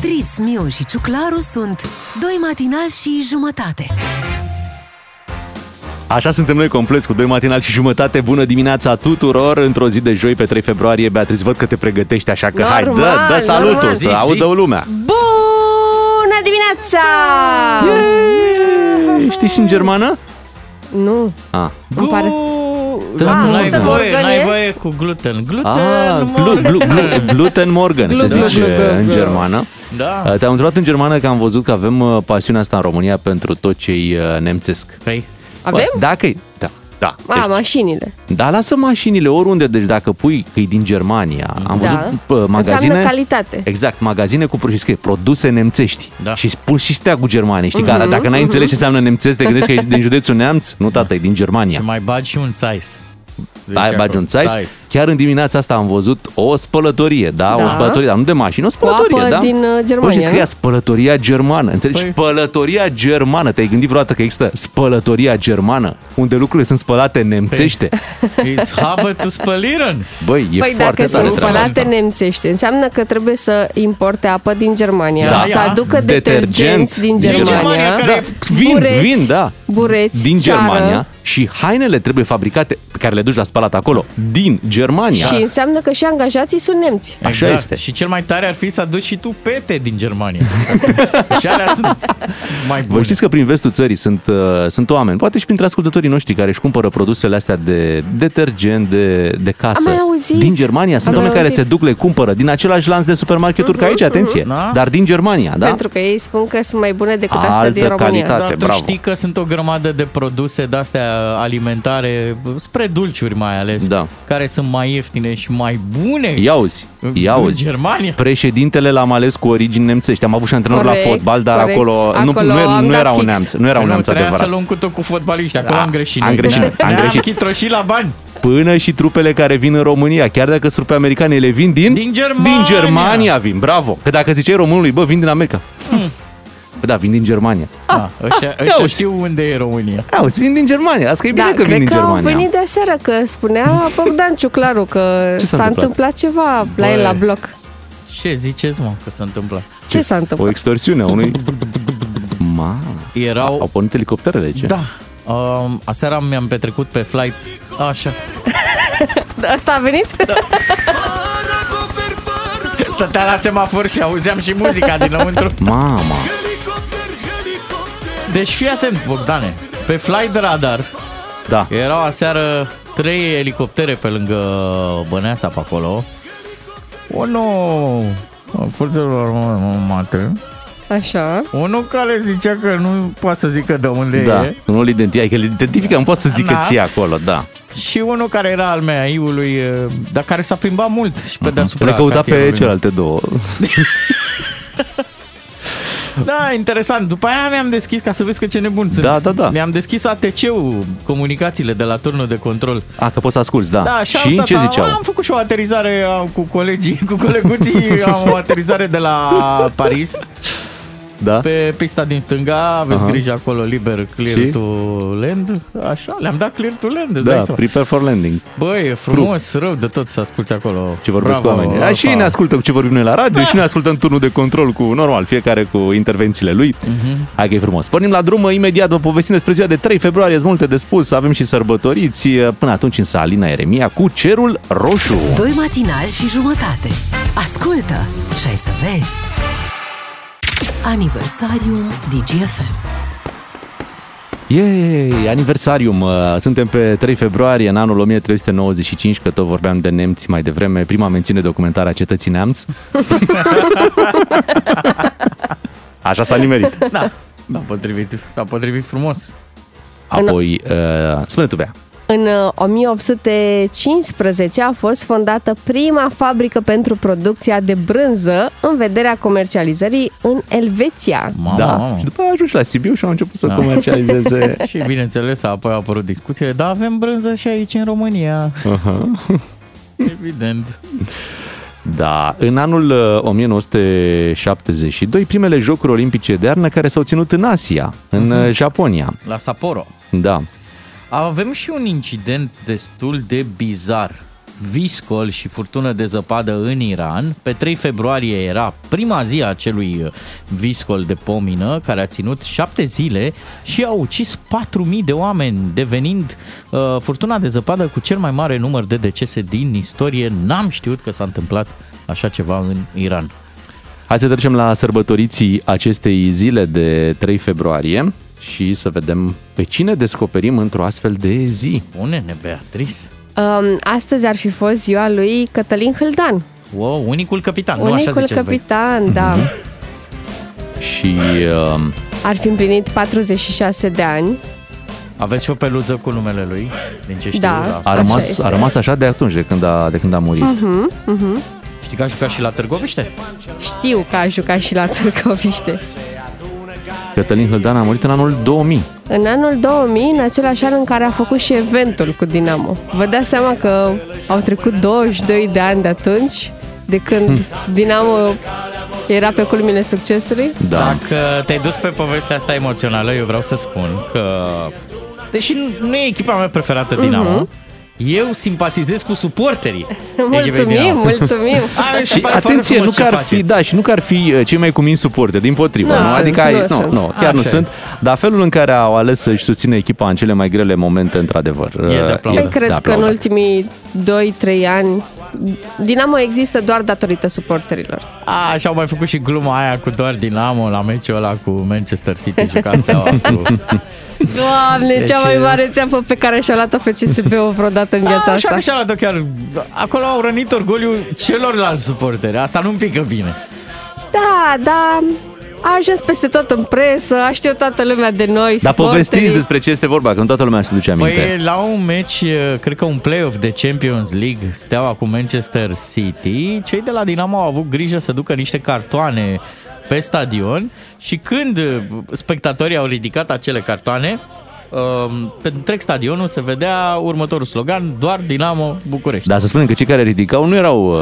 Beatrice, Miu și Ciuclaru sunt Doi matinali și jumătate Așa suntem noi compleți cu doi matinal și jumătate. Bună dimineața tuturor! Într-o zi de joi, pe 3 februarie, Beatrice, văd că te pregătești, așa că Normal, hai, dă, dă salutul, normal. să audă lumea. Bună dimineața! Ei, Știi și în germană? Nu, Ah. îmi pare... Da, Ah, n-ai gluten voie, Morgan n-ai e? voie cu gluten. Gluten, Ah, glu, Morgan. glu, glu, gluten Morgan, se Glu, glu, zice glu, glu, în glu. germană. Da. Uh, Te-am întrebat în germană că am văzut că avem uh, pasiunea asta în România pentru tot ce-i uh, nemțesc. Păi, Avem? Bă, Dacă e... Da, da. A, Deci, mașinile. da, lasă mașinile oriunde, deci dacă pui că e din Germania, am Da. văzut uh, magazine... Înseamnă calitate. Exact, magazine cu și scrie produse nemțești. Da. Și pun și steagul Germaniei. Știi Mhm, că dacă n-ai înțeles ce înseamnă nemțesc, te gândești că e din județul Neamț? Nu, tată, e din Germania. și mai bagi și un țais. Da, Zice bagi acolo, un țais. Chiar în dimineața asta am văzut o spălătorie, da? Da. O spălătorie, dar nu de mașini, o spălătorie, apă da? din, uh, Bă, Germania, și scria nu? spălătoria germană. Înțelegi? Păi- Spălătoria germană. Te-ai gândit vreodată că există spălătoria germană? Unde lucrurile sunt spălate nemțește? It's habe to spăliren. Băi, e Păi foarte dacă tare sunt treaba spălate asta. nemțește, înseamnă că trebuie să importe apă din Germania, Da. să Ia. aducă Detergent detergenți din din Germania, Germania, care Da, e vin, bureți, vin, da. bureți, Din ceară. Germania și hainele trebuie fabricate, pe care le duci la spălat acolo, din Germania. Și înseamnă că și angajații sunt nemți. Așa exact. este. Și cel mai tare ar fi să aduci și tu pete din Germania. și alea sunt mai bune. Vă știți că prin vestul țării sunt, uh, sunt oameni, poate și printre ascultătorii noștri care își cumpără produsele astea de detergent, de, de casă. Am mai auzit. Din Germania. Sunt Am oameni mai care se auzit. duc, le cumpără din același lanț de supermarketuri ca aici, atenție, Da. dar din Germania, da? Pentru că ei spun că sunt mai bune decât astea Altă din România. calitate. Dar tu bravo. știi că sunt o grămadă de produse de-astea alimentare, spre dulciuri mai ales, Da. care sunt mai ieftine și mai bune Ia uzi, în, ia în uzi. Germania. Președintele l-am ales cu origini nemțești. Am avut și antrenor la Corect, fotbal, dar corect. acolo, nu, Acolo nu, am nu dat era un fix. neamț, nu era un nu, neamț trebuia adevărat. să luăm cu tot cu fotbaliști, acolo Da, am greșit. am noi. greșit, Ne-am- am ne-am greșit. chitroșit la bani. Până și trupele care vin în România, chiar dacă sunt trupe americane, ele vin din... Din Germania. Din Germania vin, bravo. Că dacă ziceai românului, bă, vin din America. Bă, da, vin din Germania. Da, ăștia, ia ăștia uzi. știu unde e România. Auzi, vin din Germania. Asta e bine Da, că vin cred din că Germania. au venit de aseară, că spunea Bogdan Ciuclaru că Ce s-a s-a întâmplat? întâmplat ceva la el Băi. la bloc. Ce ziceți, mă, că se întâmplă? Ce s-a O întâmplat? extorsiune a unui... Ma, Erau... au pornit elicopterele, ce? Da. Um, aseara mi-am petrecut pe flight Așa Asta a venit? Stătea la semafor și auzeam și muzica dinăuntru Mama. Deci fii atent, Bogdane Pe flight radar Da. Erau aseară trei elicoptere pe lângă Băneasa pe acolo Unul a Forțelor Armate Așa. Unul care zicea că nu poate să zică de unde Da, e nu-l identifică, că îl identifică, nu poți să zică Da. ție acolo, da. Și unul care era al MEAI-ului Dar care s-a plimbat mult și pe deasupra Le căuta pe cartierului. celelalte două. Da, interesant. După aia mi-am deschis, ca să vezi că ce nebun sunt. Da, da, da. Mi-am deschis ATC-ul, comunicațiile de la turnul de control. A, că poți să asculti, da. Da, și, am și stat, ce am- ziceau? Am făcut și o aterizare a, cu colegii, cu coleguții, am o aterizare de la Paris. Da? Pe pista din stânga, aveți Aha. grijă acolo, liber, clear Și? to land. Așa, le-am dat clear to land, îți Da, dai seama. prepare for landing. Băi, e frumos, rău de tot să asculti acolo. Ce vorbesc Bravo, cu oamenii. Da, și Alfa. ne ascultă cu ce vorbim noi la radio da. și ne ascultăm turnul de control cu, normal, fiecare cu intervențiile lui. Mhm. Hai că e frumos. Pornim la drum, imediat vă povestim despre ziua de 3 februarie, sunt multe de spus, avem și sărbătoriți. Până atunci însă Alina Eremia cu Cerul Roșu. Doi matinali și jumătate Ascultă și ai să vezi Aniversariul DGFM Yay, aniversarium. Uh, Suntem pe 3 februarie în anul 1395, că tot vorbeam de nemți mai devreme, prima mențiune documentară a cetății neamț. Așa s-a nimerit. Da, s-a potrivit, s-a potrivit frumos. Apoi, uh, spune tu, Bea. În uh, 1815 a fost fondată prima fabrică pentru producția de brânză în vederea comercializării în Elveția. Mamă, da. mamă. Și după aia a ajuns la Sibiu și au început să Da. comercializeze. Și bineînțeles, apoi au apărut discuțiile, da, avem brânză și aici în România. Uh-huh. Evident. Da, în anul uh, 1972, primele jocuri olimpice de iarnă care s-au ținut în Asia, în uh, Japonia. La Sapporo. Da. Avem și un incident destul de bizar. viscol și furtună de zăpadă în Iran. Pe 3 februarie era prima zi a acelui uh, viscol de pomină care a ținut 7 zile și a ucis 4.000 de oameni, devenind uh, furtuna de zăpadă cu cel mai mare număr de decese din istorie. N-am știut că s-a întâmplat așa ceva în Iran. Hai să trecem la sărbătoriții acestei zile de 3 februarie și să vedem pe cine descoperim într-o astfel de zi. Spune-ne, Beatrice. Um, astăzi ar fi fost ziua lui Cătălin Hâldan. Wow, unicul capitan, nu așa Unicul ziceți voi. capitan, da. Și uh, Ar fi împlinit 46 de ani. Aveți și o peluză cu numele lui, din ce știu. Da. asta. a, Așa rămas, este. a rămas așa de atunci, de când a, de când a murit. Uh-huh. Știi că a jucat și la Târgoviște? Știu că a jucat și la Târgoviște. Cătălin Hâldan a murit în anul 2000. În anul 2000, în același an în care a făcut și eventul cu Dinamo. Vă dați seama că au trecut 22 de ani de atunci, de când Dinamo era pe culmile succesului. Da. Dacă te-ai dus pe povestea asta emoțională, eu vreau să-ți spun că, deși nu- nu e echipa mea preferată Dinamo, eu simpatizez cu suporterii echipei Mulțumim, Dinamo. mulțumim! A, mi se Și pare foarte atenție, nu frumos că ce ar fi, faceți. da, și nu că ar fi uh, cei mai cumini suporteri, din potrivă, Nu nu? sunt, Adică ai, nu nu, sunt. nu, chiar nu Așa e. sunt, dar felul în care au ales să-și susțină echipa în cele mai grele momente, într-adevăr. de uh, aplaudat. Păi cred de că în aplaudat. ultimii 2-3 ani Dinamo există doar datorită suporterilor. A, și au mai făcut și gluma aia cu doar Dinamo la meciul ăla cu Manchester City juca steaua cu... Doamne, Deci, cea mai mare țeapă pe care și-a luat-o pe CSB-ul vreodată în viața A, așa asta. că și-a luat chiar... Acolo au rănit orgoliul celorlalți suporteri. Asta nu-mi pică bine. Da, da, a ajuns peste tot în presă, a știut toată lumea de noi, Dar suporterii. povestiți despre ce este vorba, că nu toată lumea se duce aminte. Păi la un meci, cred că un play-off de Champions League, steaua cu Manchester City, cei de la Dinamo au avut grijă să ducă niște cartoane pe stadion și când spectatorii au ridicat acele cartoane, um, pe întreg stadionul se vedea următorul slogan, doar Dinamo București. Dar să spunem că cei care ridicau nu erau uh,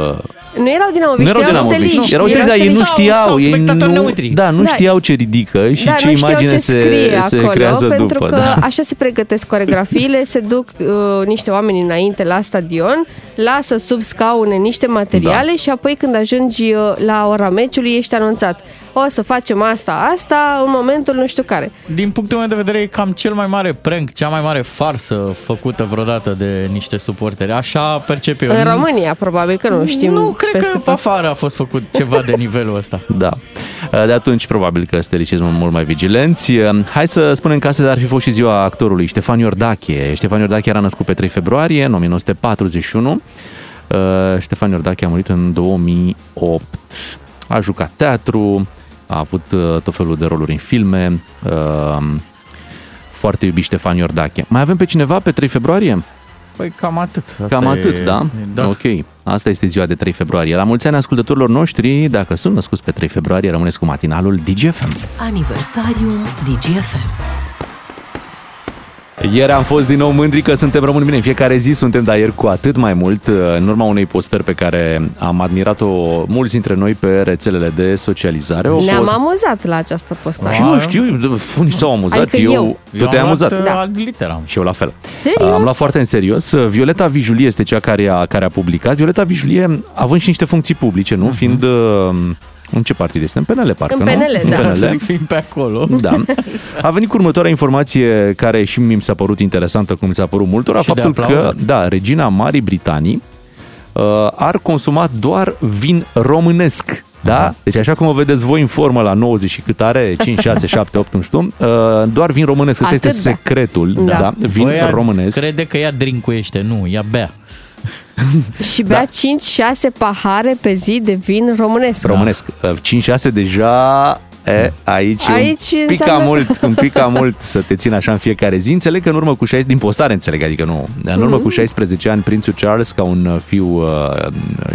Nu erau dinamoviști, nu erau erau dinamoviști, steliști. erau steliști, dar ei nu steliști. știau, Sau- sau ei spectatori nu, neutri. da, nu Da. știau ce ridică și da, ce nu știau imagine ce se, scrie se acolo, creează pentru după. că da. așa se pregătesc coregrafiile, se duc uh, niște oameni înainte la stadion, lasă sub scaune niște materiale Da. și apoi când ajungi uh, la ora meciului ești anunțat. O să facem asta, asta în momentul nu știu care. Din punctul meu de vedere e cam cel mai mare prank, cea mai mare farsă făcută vreodată de niște suporteri. Așa percep eu. În Nu- România, probabil că nu știm Nu, cred peste că tot. afară a fost făcut ceva de nivelul ăsta. Da. De atunci, probabil că stelicii sunt mult mai vigilenți. Hai să spunem că astăzi ar fi fost și ziua actorului Ștefan Iordache. Ștefan Iordache era născut pe 3 februarie în 1941. Uh, Ștefan Iordache a murit în 2008. A jucat teatru, a avut uh, tot felul de roluri în filme. Uh, Foarte iubit Ștefan Iordache. Mai avem pe cineva pe 3 februarie? Păi cam atât. Asta Cam e- atât, da? da. Ok. Asta este ziua de 3 februarie. La mulți ani ascultătorilor noștri, dacă sunt născuți pe 3 februarie, rămâneți cu matinalul DGFM. Aniversariul DGFM. Ieri am fost din nou mândri că suntem români bine. În fiecare zi suntem, dar ieri cu atât mai mult. În urma unei postări pe care am admirat-o mulți dintre noi pe rețelele de socializare. Au Ne-am fost... amuzat la această postare. Și eu știu, unii s-au amuzat, Adică eu, eu. tu te-ai am amuzat. luat, Da. Da. Ad literam. Și eu la fel. Serios? Am luat foarte în serios. Violeta Vijulie este cea care a, care a publicat. Violeta Vijulie, având și niște funcții publice, nu? Fiind... Uh, în ce partid este? În PNL, parcă, În nu? PNL, da. În Să PNL. fim pe acolo. Da. A venit cu următoarea informație care și mi s-a părut interesantă, cum mi s-a părut multora, Și de faptul că, aplaudat. da, regina Marii Britanii uh, ar consuma doar vin românesc. Da? Deci așa cum o vedeți voi în formă la 90 și cât are, 5, 6, 7, 8, nu știu, uh, doar vin românesc. Ăsta Atât, este da. secretul. Da. Da. Vin Voi ați românesc. crede că ea drincuiește. Nu, ea bea. Și bea 5-6 pahare pe zi de vin românesc. Românesc. Uh, 5-6 deja... E, aici, Aici un pic înseamnă cam că- mult, un pic cam mult să te țin așa în fiecare zi. Înțeleg că în urmă cu 16, din postare înțeleg, adică nu. În urmă Mhm. cu 16 ani, prințul Charles, ca un uh, fiu uh,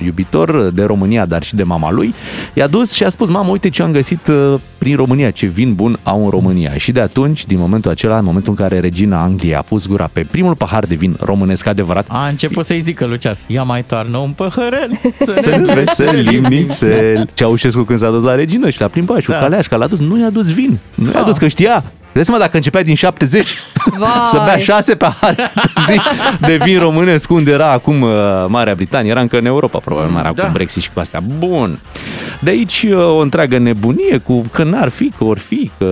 iubitor de România, dar și de mama lui, i-a dus și a spus, mamă, uite ce am găsit uh, prin România, ce vin bun au în România. Și de atunci, din momentul acela, în momentul în care regina Angliei a pus gura pe primul pahar de vin românesc adevărat, A început să-i zică lui Charles, ia mai toarnă un păhărel să să ne veselim nițel. Ceaușescu când s-a dus la regină și la plimbat și Da. cu Caleașca l-a dus, nu i-a dus vin. Nu i-a Ah. dus că știa. Dai seama dacă începea din 70 Vai. să bea 6 pahare pe zi de vin românesc, unde era acum uh, Marea Britanie, era încă în Europa, probabil, mai era Da. cu Brexit și cu astea. Bun. De aici uh, o întreagă nebunie cu că n-ar fi, că or fi, că...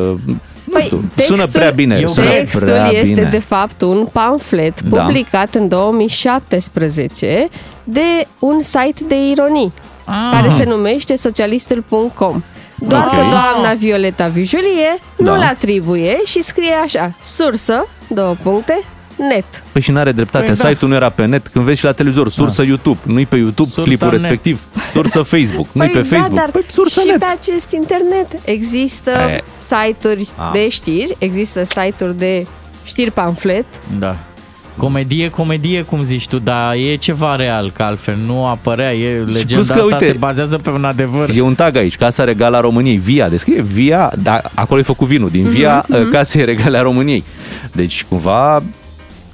Nu Păi, știu, textul- sună prea bine. Eu sună Textul prea este bine. de fapt un pamflet Da. publicat în 2017 de un site de ironii Ah. care se numește socialistul.com. Doar Ok. că doamna Violeta nu Da. nu-l atribuie și scrie așa, sursă, două puncte, net. Păi și n-are dreptate, Păi da. site-ul nu era pe net, când vezi și la televizor, sursă YouTube, nu-i pe YouTube Sursa clipul net. respectiv, sursă Facebook, nu-i pe Păi Facebook, da, dar păi sursă și net. pe acest internet există E. site-uri A. de știri, există site-uri de știri pamflet, Da. Comedie, comedie, cum zici tu, dar e ceva real, că altfel nu apărea. E, legenda plus că, asta uite, se bazează pe un adevăr. E un tag aici, Casa Regală a României, Via, descrie Via, da, acolo e făcut vinul, din Via Mhm, mm-hmm. Casei Regale a României. Deci, cumva,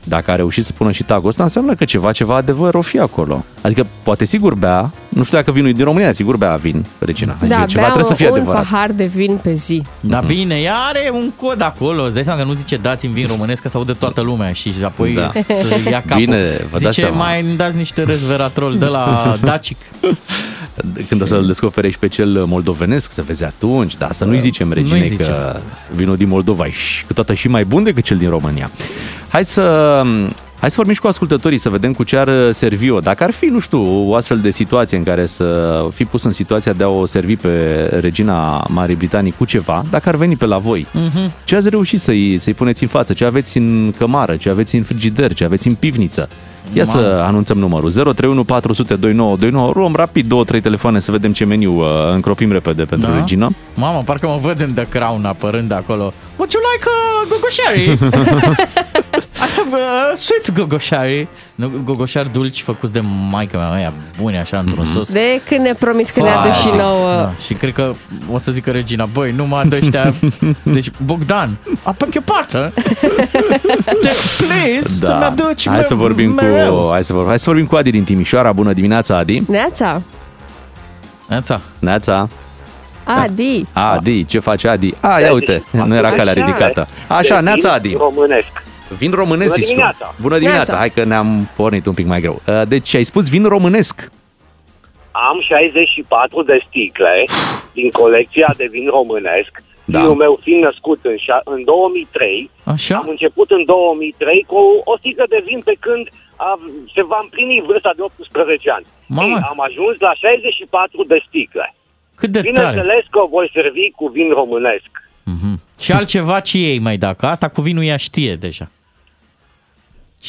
dacă a reușit să pună și tagul ăsta, înseamnă că ceva, ceva adevăr o fi acolo. Adică, poate sigur bea, nu știu dacă vinul e din România, sigur bea vin, Regina. Adică da, ceva bea trebuie să fie un adevărat. pahar de vin pe zi. Dar bine, ea are un cod acolo, îți dai seama că nu zice dați-mi vin românesc că să audă toată lumea și apoi Da. să ia capul. Bine, vă dați zice, seama. mai îmi dați niște resveratrol de la Dacic. Când o să-l descopere și pe cel moldovenesc, să vezi atunci, dar să nu-i zicem, Nu-i Regine, ziceți. că vinul din Moldova e și câteodată și mai bun decât cel din România. Hai să... Hai să vorbim și cu ascultătorii, să vedem cu ce ar servi-o. Dacă ar fi, nu știu, o astfel de situație în care să fi pus în situația de a o servi pe regina Marii Britanii cu ceva, dacă ar veni pe la voi, Mhm. ce ați reușit să-i, să-i puneți în față? Ce aveți în cămară? Ce aveți în frigider? Ce aveți în pivniță? Ia Mamă. să anunțăm numărul 031 400 2929. Luăm rapid două, trei telefoane să vedem ce meniu uh, încropim repede pentru Da? Regina. Mamă, parcă mă văd în The Crown apărând acolo. Would you like a gogoșari? I have a sweet gogoșari. Nu, gogoșari dulci făcuți de maica mea, aia bune așa într-un Mhm. sos. De când ne promis că ne Vai, adu și zic, nouă. Da, și cred că o să zică Regina, băi, nu mă ăștia. Deci, Bogdan, apăc eu pață. Please, să-mi aduci Da. Hai să vorbim cu mereu. hai să vorbim, hai să vorbim cu Adi din Timișoara. Bună dimineața, Adi. Neața, Neața. Neața. Adi, Adi, ce face Adi? A, ia uite, nu era calea Așa, ridicată. de Așa, vin Neața Adi. Românesc. Vin românesc, Bună zici tu. dimineața. Bună dimineața. Neața. Hai că ne-am pornit un pic mai greu. Uh, Deci ai spus vin românesc. Am 64 de sticle din colecția de vin românesc. Da. Fiul meu fiind născut în, șa- în 2003, Așa? am început în 2003 cu o sticlă de vin pe când a, se va împlini vârsta de 18 ani. Mamă. Ei, am ajuns la 64 de sticle. Cât de tare. Bineînțeles că o voi servi cu vin românesc. Mhm. Și altceva ce ei mai dacă asta cu vinul ea știe deja.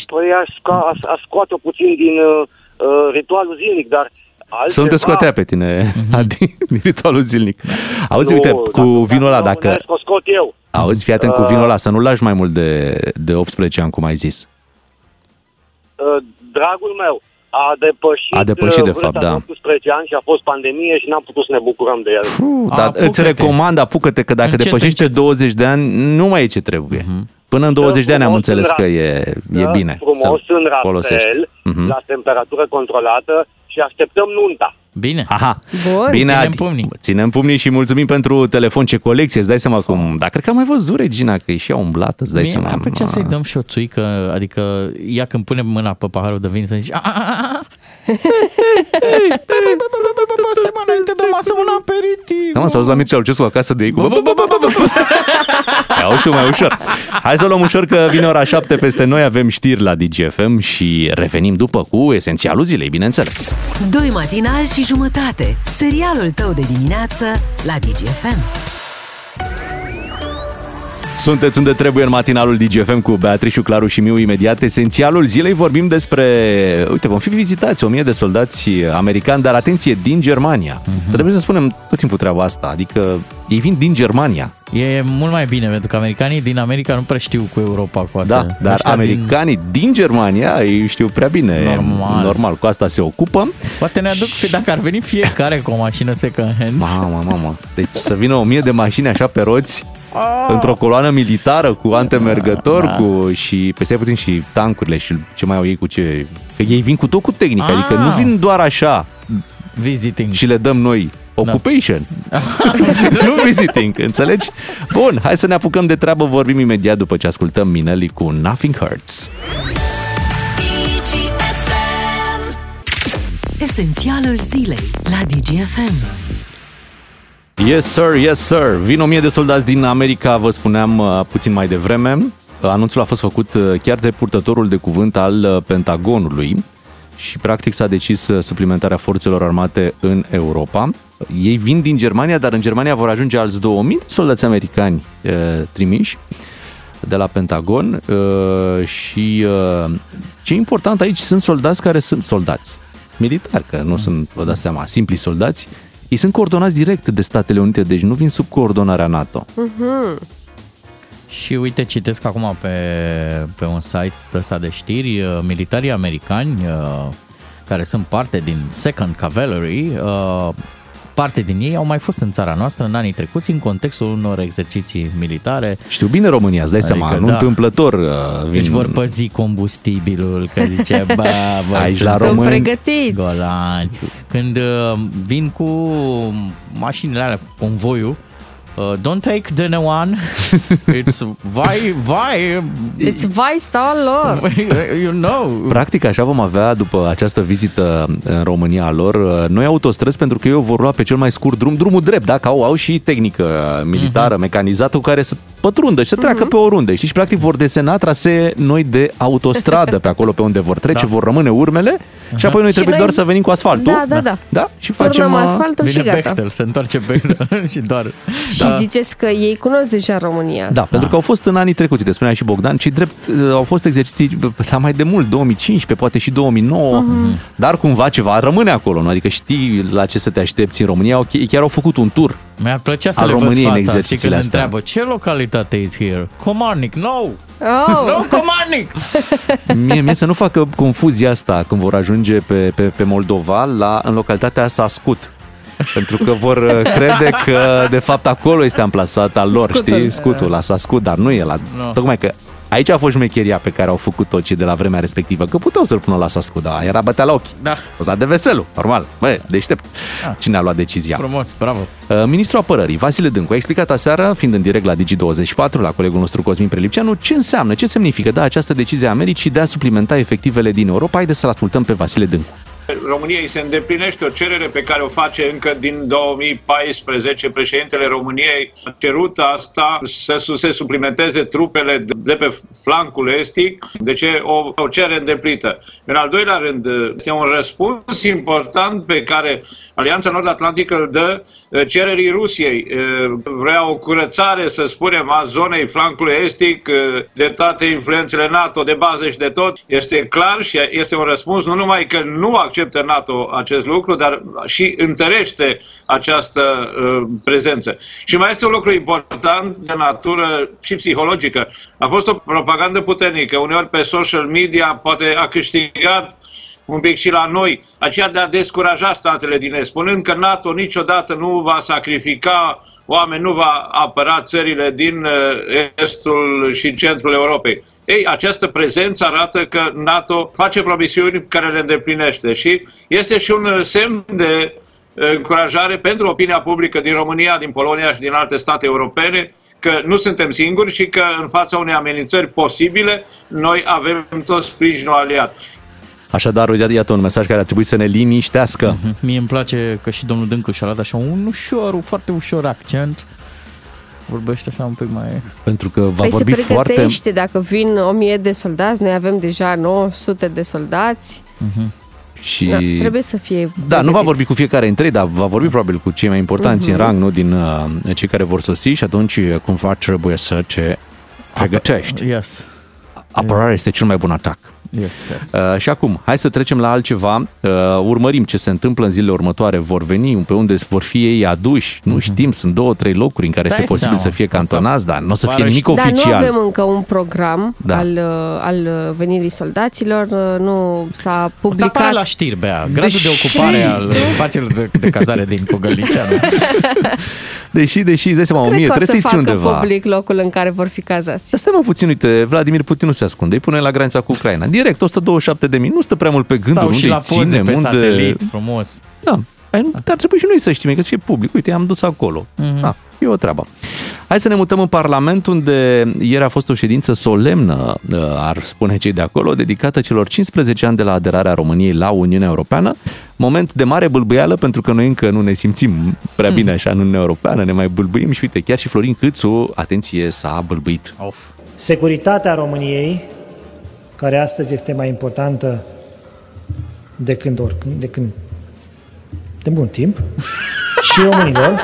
Păi aș, sca- aș, aș scoate-o puțin din uh, uh, ritualul zilnic, dar altceva... Să nu te scotea pe tine, Adi, din ritualul zilnic. Auzi, Nu, uite, dacă cu vreau vinul ăla, vin dacă... românesc, O scot eu. Auzi, fii atent cu Uh, vinul ăla, să nu lași mai mult de, de 18 ani, cum ai zis. Uh, dragul meu a depășit, A depășit, de uh, vârsta fapt, da. 18 ani și a fost pandemie și n-am putut să ne bucurăm de el. Puh, dar apucă-te. îți recomand, apucă-te, că dacă Încet, depășește încet. 20 de ani, nu mai e ce trebuie. Până în 20 de ani am Frumos înțeles în că ra- e, e Da, bine Frumos să în folosești. rapel, Mhm. la temperatură controlată și așteptăm nunta. Bine. Aha. Bun. Bine, Ținem Adi. pumnii. Ținem pumnii și mulțumim pentru telefon. Ce colecție, îți dai seama cum... Dar cred că am mai văzut Regina, că e și ea umblată, îți dai Mie seama. mi-ar plăcea să-i dăm și o țuică, adică ea când pune mâna pe paharul de vin să zici "A, a, a, a, Stai mă, înainte de masă un aperitiv. Da, mă, să auzi la Mircea Lucescu acasă de ei cu... Mai ușor, mai ușor. Hai să o luăm ușor că vine ora 7 peste noi, avem știri la DGFM și revenim după cu esențialul zilei, bineînțeles. Doi matinali și jumătate. Serialul tău de dimineață la DGFM. Sunteți unde trebuie în matinalul DGFM cu Beatrice, Claru și Miu imediat. Esențialul zilei vorbim despre... Uite, vom fi vizitați o mie de soldați americani, dar atenție, din Germania. Uh-huh. Trebuie să spunem tot timpul treaba asta, adică ei vin din Germania. E mult mai bine, pentru că americanii din America nu prea știu cu Europa cu asta. Da, dar Ăștia americanii din... din Germania, ei știu prea bine. Normal. Normal, cu asta se ocupă. Din... Poate ne aduc, dacă ar veni fiecare cu o mașină second hand. Mamă, mamă. Deci să vină o mie de mașini așa pe roți, Ah. într-o coloană militară cu antemergător da. cu și peste puțin și tancurile și ce mai au ei cu ce... Că ei vin cu tot cu tehnică, Ah. adică nu vin doar așa Visiting. și le dăm noi Occupation. nu visiting, înțelegi? Bun, hai să ne apucăm de treabă, vorbim imediat după ce ascultăm Minelli cu Nothing Hurts. Esențialul zilei la DGFM. Yes, sir, yes, sir. Vin o mie de soldați din America, vă spuneam uh, puțin mai devreme. Anunțul a fost făcut uh, chiar de purtătorul de cuvânt al uh, Pentagonului și practic s-a decis uh, suplimentarea forțelor armate în Europa. Ei vin din Germania, dar în Germania vor ajunge alți 2000 de soldați americani uh, trimiși de la Pentagon uh, și uh, ce e important aici sunt soldați care sunt soldați militari, că nu sunt, vă dați seama, simpli soldați, ei sunt coordonați direct de Statele Unite, deci nu vin sub coordonarea NATO. Și uite, citesc acum pe, pe un site ăsta de știri, uh, militarii americani uh, care sunt parte din Second Cavalry, uh, parte din ei au mai fost în țara noastră în anii trecuți în contextul unor exerciții militare. Știu bine România, îți dai Adică, seama, nu da. întâmplător uh, vin... Deci vor păzi combustibilul, că zice, bă, bă Aici sunt la Sunt români- pregătiți. golani. Când uh, vin cu mașinile alea, cu convoiul, uh, don't take the one, it's vai, vai, Deci vai stau al lor. you know. Practic așa vom avea după această vizită în România a lor uh, noi autostrăzi pentru că eu vor lua pe cel mai scurt drum, drumul drept, dacă au, au și tehnică militară, Mhm. mecanizată cu care să pătrundă și să treacă pe oriunde. Știți? Și practic vor desena trasee noi de autostradă pe acolo pe unde vor trece, Da. vor rămâne urmele și apoi noi trebuie noi- doar să venim cu asfaltul. Da, da, da. Da? Și facem... Turnăm uh, asfaltul și Vine gata. Bechtel, se întoarce pe și doar. Și ziceți că ei cunosc deja România. Da, pentru că au fost în anii trecuți, te spunea și Bogdan, ci drept uh, au fost exerciții la mai de mult, 2015, poate și 2009, dar cumva ceva rămâne acolo, nu? Adică știi la ce să te aștepți în România, Au- ei chiar au făcut un tur. Mi-ar plăcea să Al le României în văd fața și exercițiile când astea. întreabă ce localitate is here? Comarnic, no! Oh, No, Comarnic! Mie, mie să nu facă confuzia asta când vor ajunge pe, pe, pe Moldova la, în localitatea Sascut. Pentru că vor uh, crede că de fapt acolo este amplasat al lor, Scutul. știi, scutul la Sascut, dar nu e la... Nu. Tocmai că aici a fost șmecheria pe care au făcut-o cei de la vremea respectivă, că puteau să-l pună la Sascut, dar era bătea la ochi. Da. O să de veselu, normal. Bă, deștept. Ah. Cine a luat decizia? Frumos, bravo. Uh, Ministrul Apărării, Vasile Dâncu, a explicat aseară, fiind în direct la Digi24, la colegul nostru Cosmin Prelipceanu, ce înseamnă, ce semnifică da, această decizie a Americii de a suplimenta efectivele din Europa. Haideți să-l ascultăm pe Vasile Dâncu. României se îndeplinește o cerere pe care o face încă din 2014. Președintele României a cerut asta să su- se suplimenteze trupele de- de pe flancul estic, deci e o, o cerere îndeplită. În al doilea rând, este un răspuns important pe care Alianța Nord-Atlantică îl dă eh, cererii Rusiei. Eh, Vrea o curățare, să spunem, a zonei flancului estic eh, de toate influențele NATO, de bază și de tot. Este clar și este un răspuns nu numai că nu acceptă NATO acest lucru, dar și întărește această uh, prezență. Și mai este un lucru important de natură și psihologică. A fost o propagandă puternică. Uneori pe social media poate a câștigat un pic și la noi, aceea de a descuraja statele din Est, spunând că NATO niciodată nu va sacrifica oameni, nu va apăra țările din uh, estul și centrul Europei. Ei, această prezență arată că NATO face promisiuni care le îndeplinește și este și un uh, semn de uh, încurajare pentru opinia publică din România, din Polonia și din alte state europene că nu suntem singuri și că în fața unei amenințări posibile noi avem tot sprijinul aliat. Așadar, uite, iată un mesaj care ar trebui să ne liniștească. Mie îmi place că și domnul Dâncu și-a luat așa un ușor, un foarte ușor accent. Vorbește așa un pic mai... Pentru că va Păi vorbi se foarte... pregătește, dacă vin o mie de soldați, noi avem deja 900 de soldați. Și... Da, trebuie să fie Da, nu va pregătit. vorbi cu fiecare dintre ei, dar va vorbi probabil cu cei mai importanți Mhm. în rang, nu din uh, cei care vor sosi și atunci uh, cumva trebuie să te pregătești. Yes. Apărarea este cel mai bun atac. Yes, yes. Uh, și acum, hai să trecem la altceva. Uh, urmărim ce se întâmplă în zilele următoare. Vor veni pe unde vor fi ei aduși. Nu știm, sunt două, trei locuri în care Dai este posibil seama. să fie O să cantonați, dar nu o să fie pară nimic și- Dar nu oficial. avem încă un program Da. al, uh, al uh, venirii soldaților, uh, nu s-a O să publicat. apară la știri, Bea. Gradul de ocupare al Cristu. spațiilor de, de cazare din Cogălniceanu. Deși, deși, îți dai seama, o Cred mie, că o trebuie să să-i ții facă undeva. public locul în care vor fi cazați. Dar stai mă puțin, uite, Vladimir Putin nu se ascunde, îi pune la granița cu Ucraina. Direct, 127 de mii, nu stă prea mult pe gânduri, Stau unde și îi la poze ținem, pe unde... satelit, frumos. Da, Păi nu, ar trebui și noi să știm, că să fie public. Uite, am dus acolo. Mhm. Da, e o treabă. Hai să ne mutăm în Parlament, unde ieri a fost o ședință solemnă, uh, ar spune cei de acolo, dedicată celor 15 ani de la aderarea României la Uniunea Europeană. Moment de mare bâlbâială, pentru că noi încă nu ne simțim prea bine așa în Uniunea Europeană, ne mai bâlbâim și uite, chiar și Florin Câțu, atenție, s-a bâlbâit. Of. Securitatea României, care astăzi este mai importantă de când oricând, de când de mult timp, și românilor,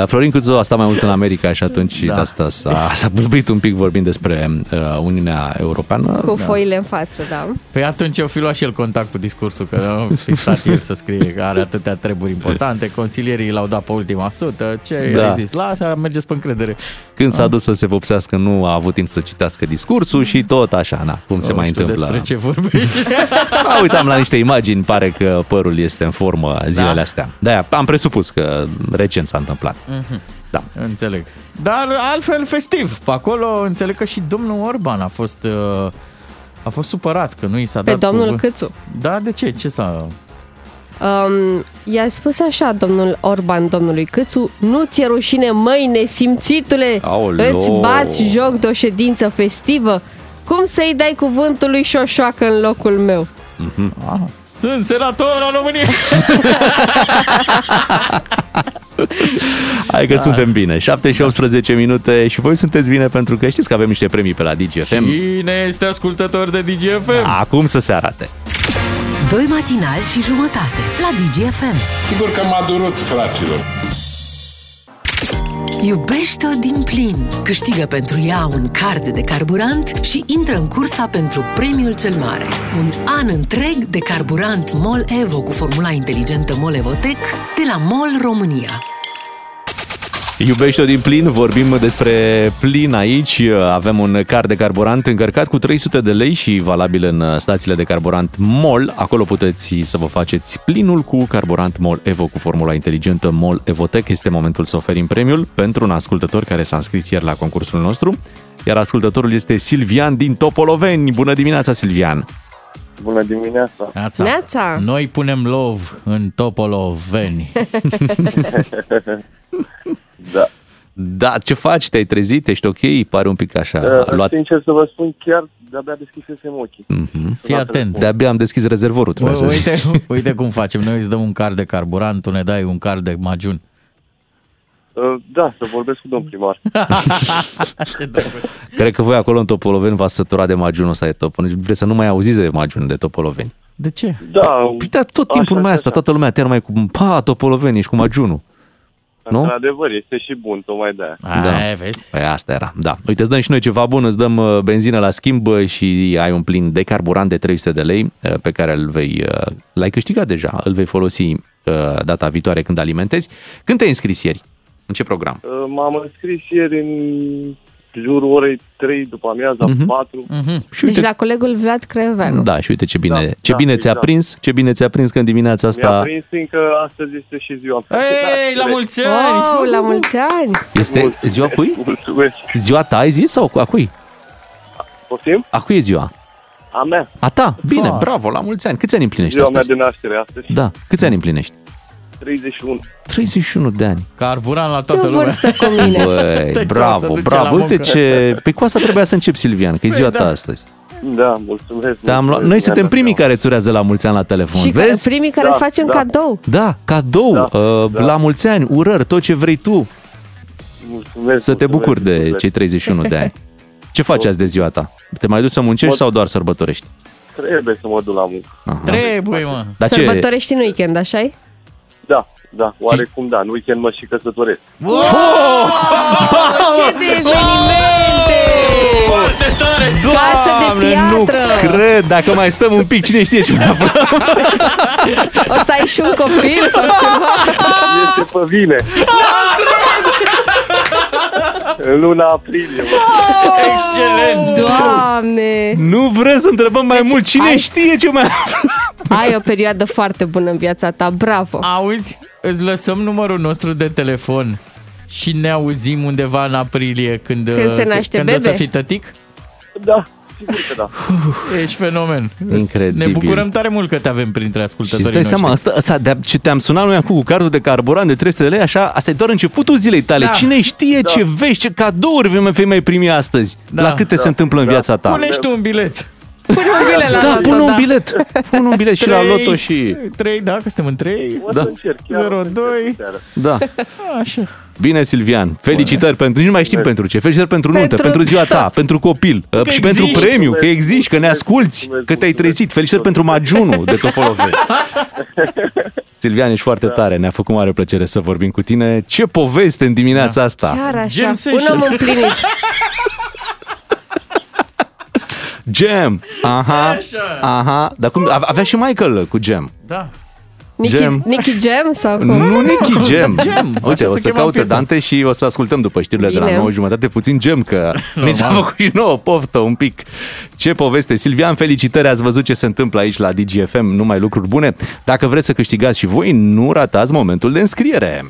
Uh, Florin Câțu a stat mai mult în America și atunci Da. de asta s-a, s-a bâlbâit un pic vorbind despre uh, Uniunea Europeană. Cu foile în față, da. Păi atunci o fi luat și el contact cu discursul, că nu fi stat el să scrie că are atâtea treburi importante, consilierii l-au dat pe ultima sută, ce Da. da. ai zis? Lasă, mergeți pe încredere. Când s-a dus să se vopsească, nu a avut timp să citească discursul și tot așa, na, cum se Nu mai știu întâmplă. despre ce vorbești. A, uitam la niște imagini, pare că părul este în formă zilele Da. astea. De-aia am presupus că recent s-a întâmplat. Da. Înțeleg. Dar altfel festiv. Pe acolo înțeleg că și domnul Orban a fost uh, a fost supărat că nu i s-a Pe dat domnul cuvânt. Câțu. Da, de ce? Ce s-a... Um, i-a spus așa domnul Orban domnului Câțu, nu ți-e rușine, măi, nesimțitule, Aoleo. îți bați joc de o ședință festivă? Cum să-i dai cuvântul lui Șoșoacă în locul meu? Ah, sunt senator al României! Hai că suntem bine. 7 și 18 minute și voi sunteți bine pentru că știți că avem niște premii pe la DGFM. Cine este ascultător de DGFM? Acum să se arate. Doi matinali și jumătate la DGFM. Sigur că m-a durut, fraților. Iubește-o din plin. Câștigă pentru ea un card de carburant și intră în cursa pentru premiul cel mare. Un an întreg de carburant MOL EVO cu formula inteligentă MOL EVOTEC de la MOL România. Iubește-o din plin, vorbim despre plin aici. Avem un card de carburant încărcat cu 300 de lei și valabil în stațiile de carburant MOL. Acolo puteți să vă faceți plinul cu carburant MOL Evo cu formula inteligentă MOL Evotec. Este momentul să oferim premiul pentru un ascultător care s-a înscris ieri la concursul nostru. Iar ascultătorul este Silvian din Topoloveni. Bună dimineața, Silvian! Bună dimineața! Neața. Neața! Noi punem love în Topoloveni. Da. Da, ce faci? Te-ai trezit? Ești ok? Pare un pic așa Uh, luat. Sincer să vă spun, chiar de-abia deschisesem ochii. Mhm. Fii atent. De-abia am deschis rezervorul, trebuie să zic. Uite, uite cum facem. Noi îți dăm un card de carburant, tu ne dai un card de majun. Uh, da, să vorbesc cu domn primar. Ce drăguț. Cred că voi acolo în Topoloveni v-ați săturat de magiunul ăsta de top. Vreți să nu mai auziți de magiunul de Topoloveni. De ce? Da, Păi da, tot timpul Așa, numai asta, așa. toată lumea te numai cu pa, Topoloveni, ești cu magiunul. Nu? într-adevăr, este și bun, tocmai de aia. Da. Da. vezi? Păi asta era, da. Uite, îți dăm și noi ceva bun, îți dăm uh, benzină la schimb uh, și ai un plin de carburant de 300 de lei uh, pe care îl vei, uh, l-ai câștigat deja, îl vei folosi uh, data viitoare când alimentezi. Când te-ai înscris ieri? În ce program? Uh, M-am înscris ieri în jurul orei 3 după amiaza, Mhm. 4. Mhm. Și Deci la colegul Vlad Creveanu. Da, și uite ce bine, Da, ce da, bine ți-a exact. prins, ce bine ți-a prins că în dimineața Mi-a asta prins încă astăzi este și ziua mea. Ei, la mulți ani! Wow, la mulți ani! este ziua cui? Mulțumesc. Ziua ta ai zis sau a cui? Poftim? A cui e ziua? A mea. A ta? Bine, Foarte. bravo, la mulți ani. Câți ani împlinești Ziua mea astăzi? de naștere astăzi. Da, câți ani împlinești? 31. 31 de ani. Carburant la De toată o lumea. vârstă cu mine. Băi, Exact, se bravo, duce bravo. la Uite muncă. ce... Pe cu asta trebuia să încep, Silvian, că e ziua da. ta astăzi. Da, mulțumesc. Te-am luat... mulțumesc, Noi suntem mi-a dat primii seama. care îți urează la mulți ani la telefon. Și că, Vezi? primii care Da, îți facem da. cadou. Da, cadou, Da, uh, da. la mulți ani, urări, tot ce vrei tu, Mulțumesc, să te mulțumesc, bucuri de mulțumesc. cei 31 de ani. Ce faci azi de ziua ta? Te mai duci să muncești Mă- sau doar sărbătorești? Trebuie să mă duc la muncă. Aha. Trebuie, mă. Dar ce? Sărbătorești în weekend, așa -i? Da, da, oarecum da. În weekend mă și căsătoresc. Ce de evenimente! Foarte tare! Casă de nu piatră! cred, dacă mai stăm un pic, cine știe ce mai aflăm. O să ai și un copil sau ceva? Este pe vine. În luna aprilie. Mă. Excelent! Doamne! Nu vrem să întrebăm mai Deci, mult, cine ai- știe ce mai aflăm. Ai o perioadă foarte bună în viața ta, bravo! Auzi, îți lăsăm numărul nostru de telefon și ne auzim undeva în aprilie când, Când se naște când o să bebe? fii tătic? Da, sigur că da. Ești fenomen. Incredibil. Ne bucurăm tare mult că te avem printre Și ascultătorii îți dai noștri. seama, asta, asta de ce te-am sunat noi acum cu cardul de carburant de 300 de lei, așa, asta e doar începutul zilei tale. Da. Cine știe ce vești, ce cadouri vei mai, mai primi astăzi, Da. la câte Da. se întâmplă în Da. viața ta. Pune și tu un bilet. Pune un bilet la Da, loto, pun un da. bilet. Pun un bilet și la loto și... 3, da, că suntem în 3. O să Da. încerc. chiar o să 02. încerc seara. Da. Așa. Bine, Silvian. Felicitări pentru... Nici nu mai știm pentru ce. Felicitări pentru nuntă, Pentru pentru ziua ta, pentru copil Că și pentru existi. premiu, că existi, că ne Mulțumesc, asculti, mulțumesc, că te-ai mulțumesc. trezit. Felicitări pentru Magiunul de Topoloveni. Silvian, ești foarte tare. Ne-a făcut mare plăcere să vorbim cu tine. Ce poveste în dimineața asta. Chiar așa, Jam un session. om împlinit. Jam. Aha. Aha. Dar cum? Avea și Michael cu Jam. Da. Nicky, Jam. Nicky Jam sau cum? Nu Nicky Jam. Jam. Uite, Așa o se să chema caute piesa. Dante și o să ascultăm după știrile de la Bine. 9 jumătate puțin Jam, că mi s-a Normal. făcut și nouă poftă un pic. Ce poveste. Silvian, felicitări, ați văzut ce se întâmplă aici la DGFM, numai lucruri bune. Dacă vreți să câștigați și voi, nu ratați momentul de înscriere.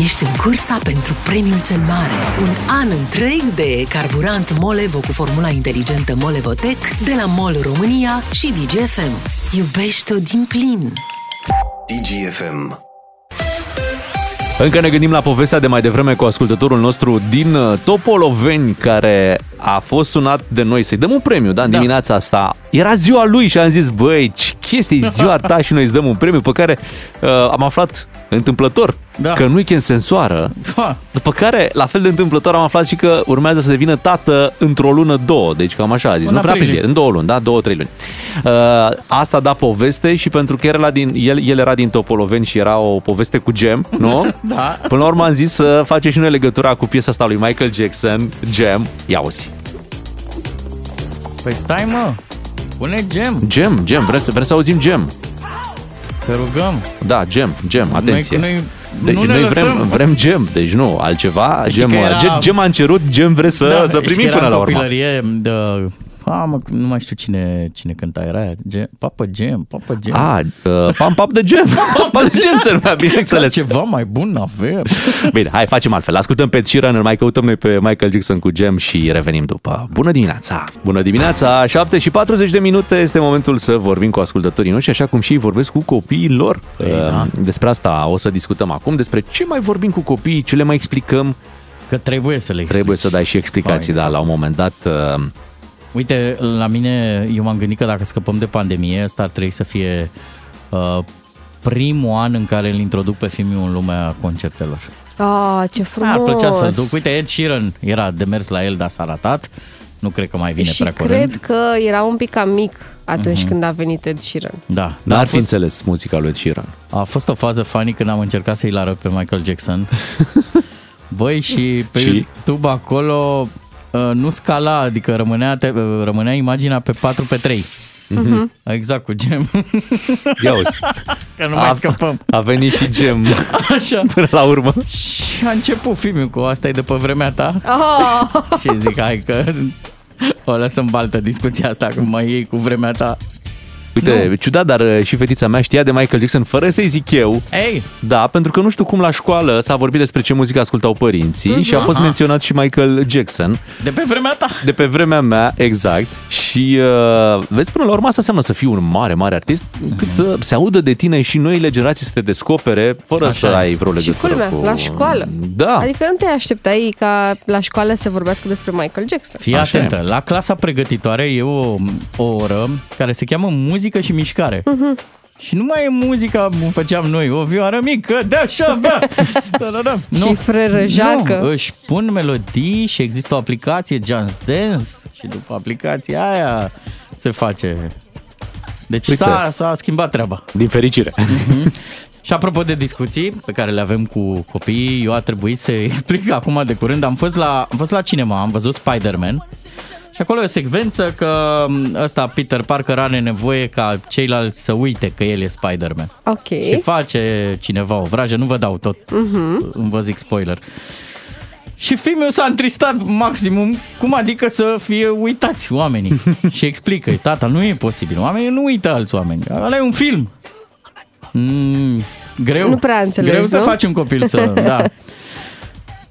Ești în cursa pentru premiul cel mare. Un an întreg de carburant Molevo cu formula inteligentă Molevotec de la MOL România și DGFM. Iubește-o din plin! DGFM. Încă ne gândim la povestea de mai devreme cu ascultătorul nostru din uh, Topoloveni, care a fost sunat de noi să-i dăm un premiu, da, în Da. dimineața asta. Era ziua lui și am zis, băi, ce chestie, e ziua ta și noi îți dăm un premiu, pe care uh, am aflat întâmplător Da. că nu-i sensoară. Ha. După care, la fel de întâmplător, am aflat și că urmează să devină tată într-o lună, două. Deci cam așa a zis. În nu prea aprilie. aprilie, în două luni, da? Două, trei luni. Uh, asta da poveste și pentru că el era din, el, el era din Topoloveni și era o poveste cu gem, nu? Da. Până la urmă am zis să facem și noi legătura cu piesa asta lui Michael Jackson, Gem. Ia uzi. Păi stai, mă. Pune gem. Gem, Gem, vrem să, vrem să auzim Gem. Te rugăm. Da, Gem, Gem, atenție. Noi, noi, deci nu ne noi lăsăm. vrem, vrem gem, deci nu, altceva. Știi Gem, că era- gem, gem am cerut, gem vreți să, da, să știi primim că era până la în urmă. copilărie de... A, mă, nu mai știu cine, cine cânta, era aia. Gem, Papa Gem, Papa Gem. A, uh, pam pap de gem. Pam pap de gem se numea, bineînțeles. Ceva mai bun avem. Bine, hai, facem altfel. Ascultăm pe Sheeran, îl mai căutăm noi pe Michael Jackson cu gem și revenim după. Bună dimineața! Bună dimineața! 7 și 40 de minute este momentul să vorbim cu ascultătorii noștri, așa cum și ei vorbesc cu copiii lor. Păi, da. Despre asta o să discutăm acum, despre ce mai vorbim cu copiii, ce le mai explicăm. Că trebuie să le explici. Trebuie să dai și explicații, Hai. da, la un moment dat. Uh, Uite, la mine, eu m-am gândit că dacă scăpăm de pandemie, ăsta ar trebui să fie uh, primul an în care îl introduc pe filmul în lumea concertelor. Ah, ce frumos! Ar plăcea să-l duc. Uite, Ed Sheeran era de mers la el, dar s-a ratat. Nu cred că mai vine și prea cred curând. că era un pic cam mic atunci când a venit Ed Sheeran. Da, Dar a ar fi fost, înțeles muzica lui Ed Sheeran. a fost o fază funny când am încercat să-i arăt pe Michael Jackson. Băi, și pe Și? YouTube acolo uh, nu scala, adică rămânea, te, uh, rămânea imaginea pe 4 pe 3. Mhm. Exact, cu gem. Ia uzi. Că nu mai A- scăpăm. A venit și gem Așa. până la urmă. Și a început filmul cu asta e de pe vremea ta. Oh! Și zic, hai că o lăsăm baltă discuția asta, că mai iei cu vremea ta. Uite, Nu. ciudat, dar uh, și fetița mea știa de Michael Jackson fără să-i zic eu. Ei, Da, pentru că nu știu cum la școală s-a vorbit despre ce muzică ascultau părinții și a fost menționat și Michael Jackson de pe vremea ta. de pe vremea mea, exact. Și uh, vezi, până la urmă asta înseamnă să fii un mare, mare artist, cât să se audă de tine și noile generații să te descopere fără Așa să e. ai vreo Și legătură culmea, cu... la școală. Da. Adică nu te așteptai ca la școală să vorbească despre Michael Jackson. Fii Așa atentă, la clasa pregătitoare e o, o oră care se cheamă muzică și mișcare. Și nu mai e muzica cum făceam noi, o vioară mică, de așa, bă! Da, da, da. Și frără jacă. Nu, își pun melodii și există o aplicație Just Dance și după aplicația aia se face. Deci Uite. s-a, s-a schimbat treaba. Din fericire. Și apropo de discuții pe care le avem cu copiii, eu a trebuit să explic acum de curând. Am fost la, am fost la cinema, am văzut Spider-Man și acolo e o secvență că ăsta Peter Parker are nevoie ca ceilalți să uite că el e Spider-Man. Ok. Și face cineva o vrajă, nu vă dau tot, uh-huh. îmi vă zic spoiler. Și filmul s-a întristat maximum, cum adică să fie uitați oamenii. și explică, tata, nu e posibil, oamenii nu uită alți oameni, ăla e un film. Mm, greu. Nu prea înțelegi, Greu să nu? faci un copil să... Da.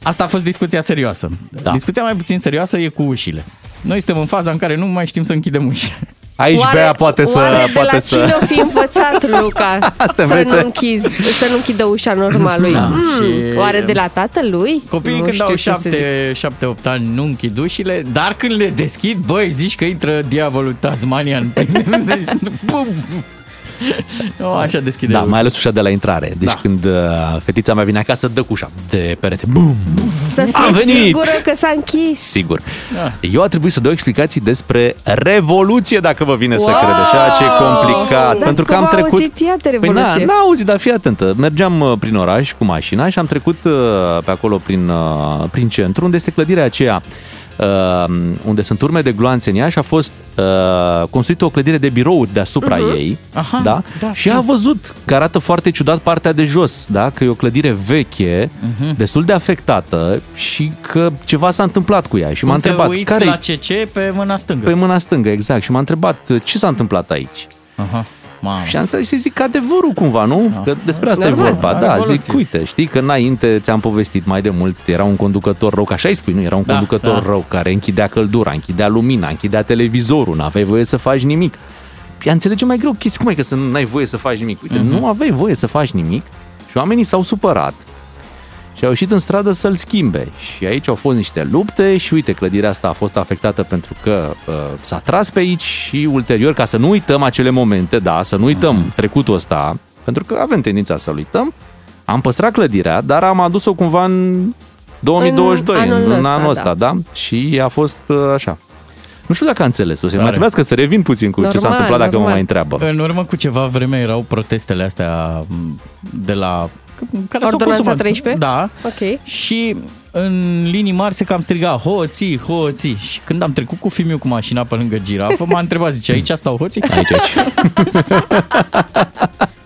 Asta a fost discuția serioasă. Da. Discuția mai puțin serioasă e cu ușile. Noi suntem în faza în care nu mai știm să închidem ușile. Aici oare, Bea poate să... Oare de poate la să... cine o fi învățat, Luca, Asta să, învețe. nu închizi, să nu închidă ușa normală lui? Da, mm, și- Oare de la tatălui? Copiii Nu când știu au ce să zic. 7-8 ani nu închid ușile, dar când le deschid, băi, zici că intră diavolul tasmanian. Deci, bum! Nu, așa deschide Da, ușa. mai ales ușa de la intrare. Deci Da. când uh, fetița mea vine acasă, dă cu ușa de perete. Bum! Să Am fiți venit! sigură că s-a închis. Sigur. Da. Eu a trebuit să dau explicații despre revoluție, dacă vă vine să Wow! credeți. Așa ce e complicat. Dar pentru că cum am a trecut... auzit ea de Păi na, revoluție? n-a auzit, dar fii atentă. Mergeam uh, prin oraș cu mașina și am trecut uh, pe acolo prin, uh, prin centru, unde este clădirea aceea uh, unde sunt urme de gloanțe în ea și a fost uh, construită o clădire de birouri deasupra Mhm. ei. Aha, da? da, și știu. a văzut că arată foarte ciudat partea de jos, da? că e o clădire veche, Mhm. destul de afectată și că ceva s-a întâmplat cu ea. Și m-a Când te întrebat, uiți care la CC pe mâna stângă. pe mâna stângă, exact. Și m-a întrebat ce s-a întâmplat aici. Aha. Mamă. Și am să să zic adevărul cumva, nu? Că despre asta Normal. e vorba. Da, Revoluție. zic, uite, știi că înainte ți-am povestit mai de mult, era un conducător rău, ca așa îi spui, nu? Era un Da, conducător da. rău care închidea căldura, închidea lumina, închidea televizorul, n-aveai voie să faci nimic. Ea înțelege mai greu chestii, cum e că să nu ai voie să faci nimic? Uite, Mhm. nu aveai voie să faci nimic și oamenii s-au supărat și au ieșit în stradă să-l schimbe. Și aici au fost niște lupte și uite, clădirea asta a fost afectată pentru că uh, s-a tras pe aici și ulterior, ca să nu uităm acele momente, da, să nu uităm Mhm. trecutul ăsta, pentru că avem tendința să-l uităm, am păstrat clădirea, dar am adus-o cumva în 2022, În în, anul în ăsta, anul ăsta, da. Și a fost uh, așa. Nu știu dacă a înțeles-o, se mai Tare. trebuiască să revin puțin cu ce s-a Normal, întâmplat dacă mă normal. mai întreabă. În urmă cu ceva vreme erau protestele astea m, de la... Care s-au Ordonanța consumat. 13? Da. Ok. Și în linii mari se cam striga hoții, hoții. Și când am trecut cu filmul cu mașina pe lângă girafă, m-a întrebat, zice, aici stau hoții? Aici, aici.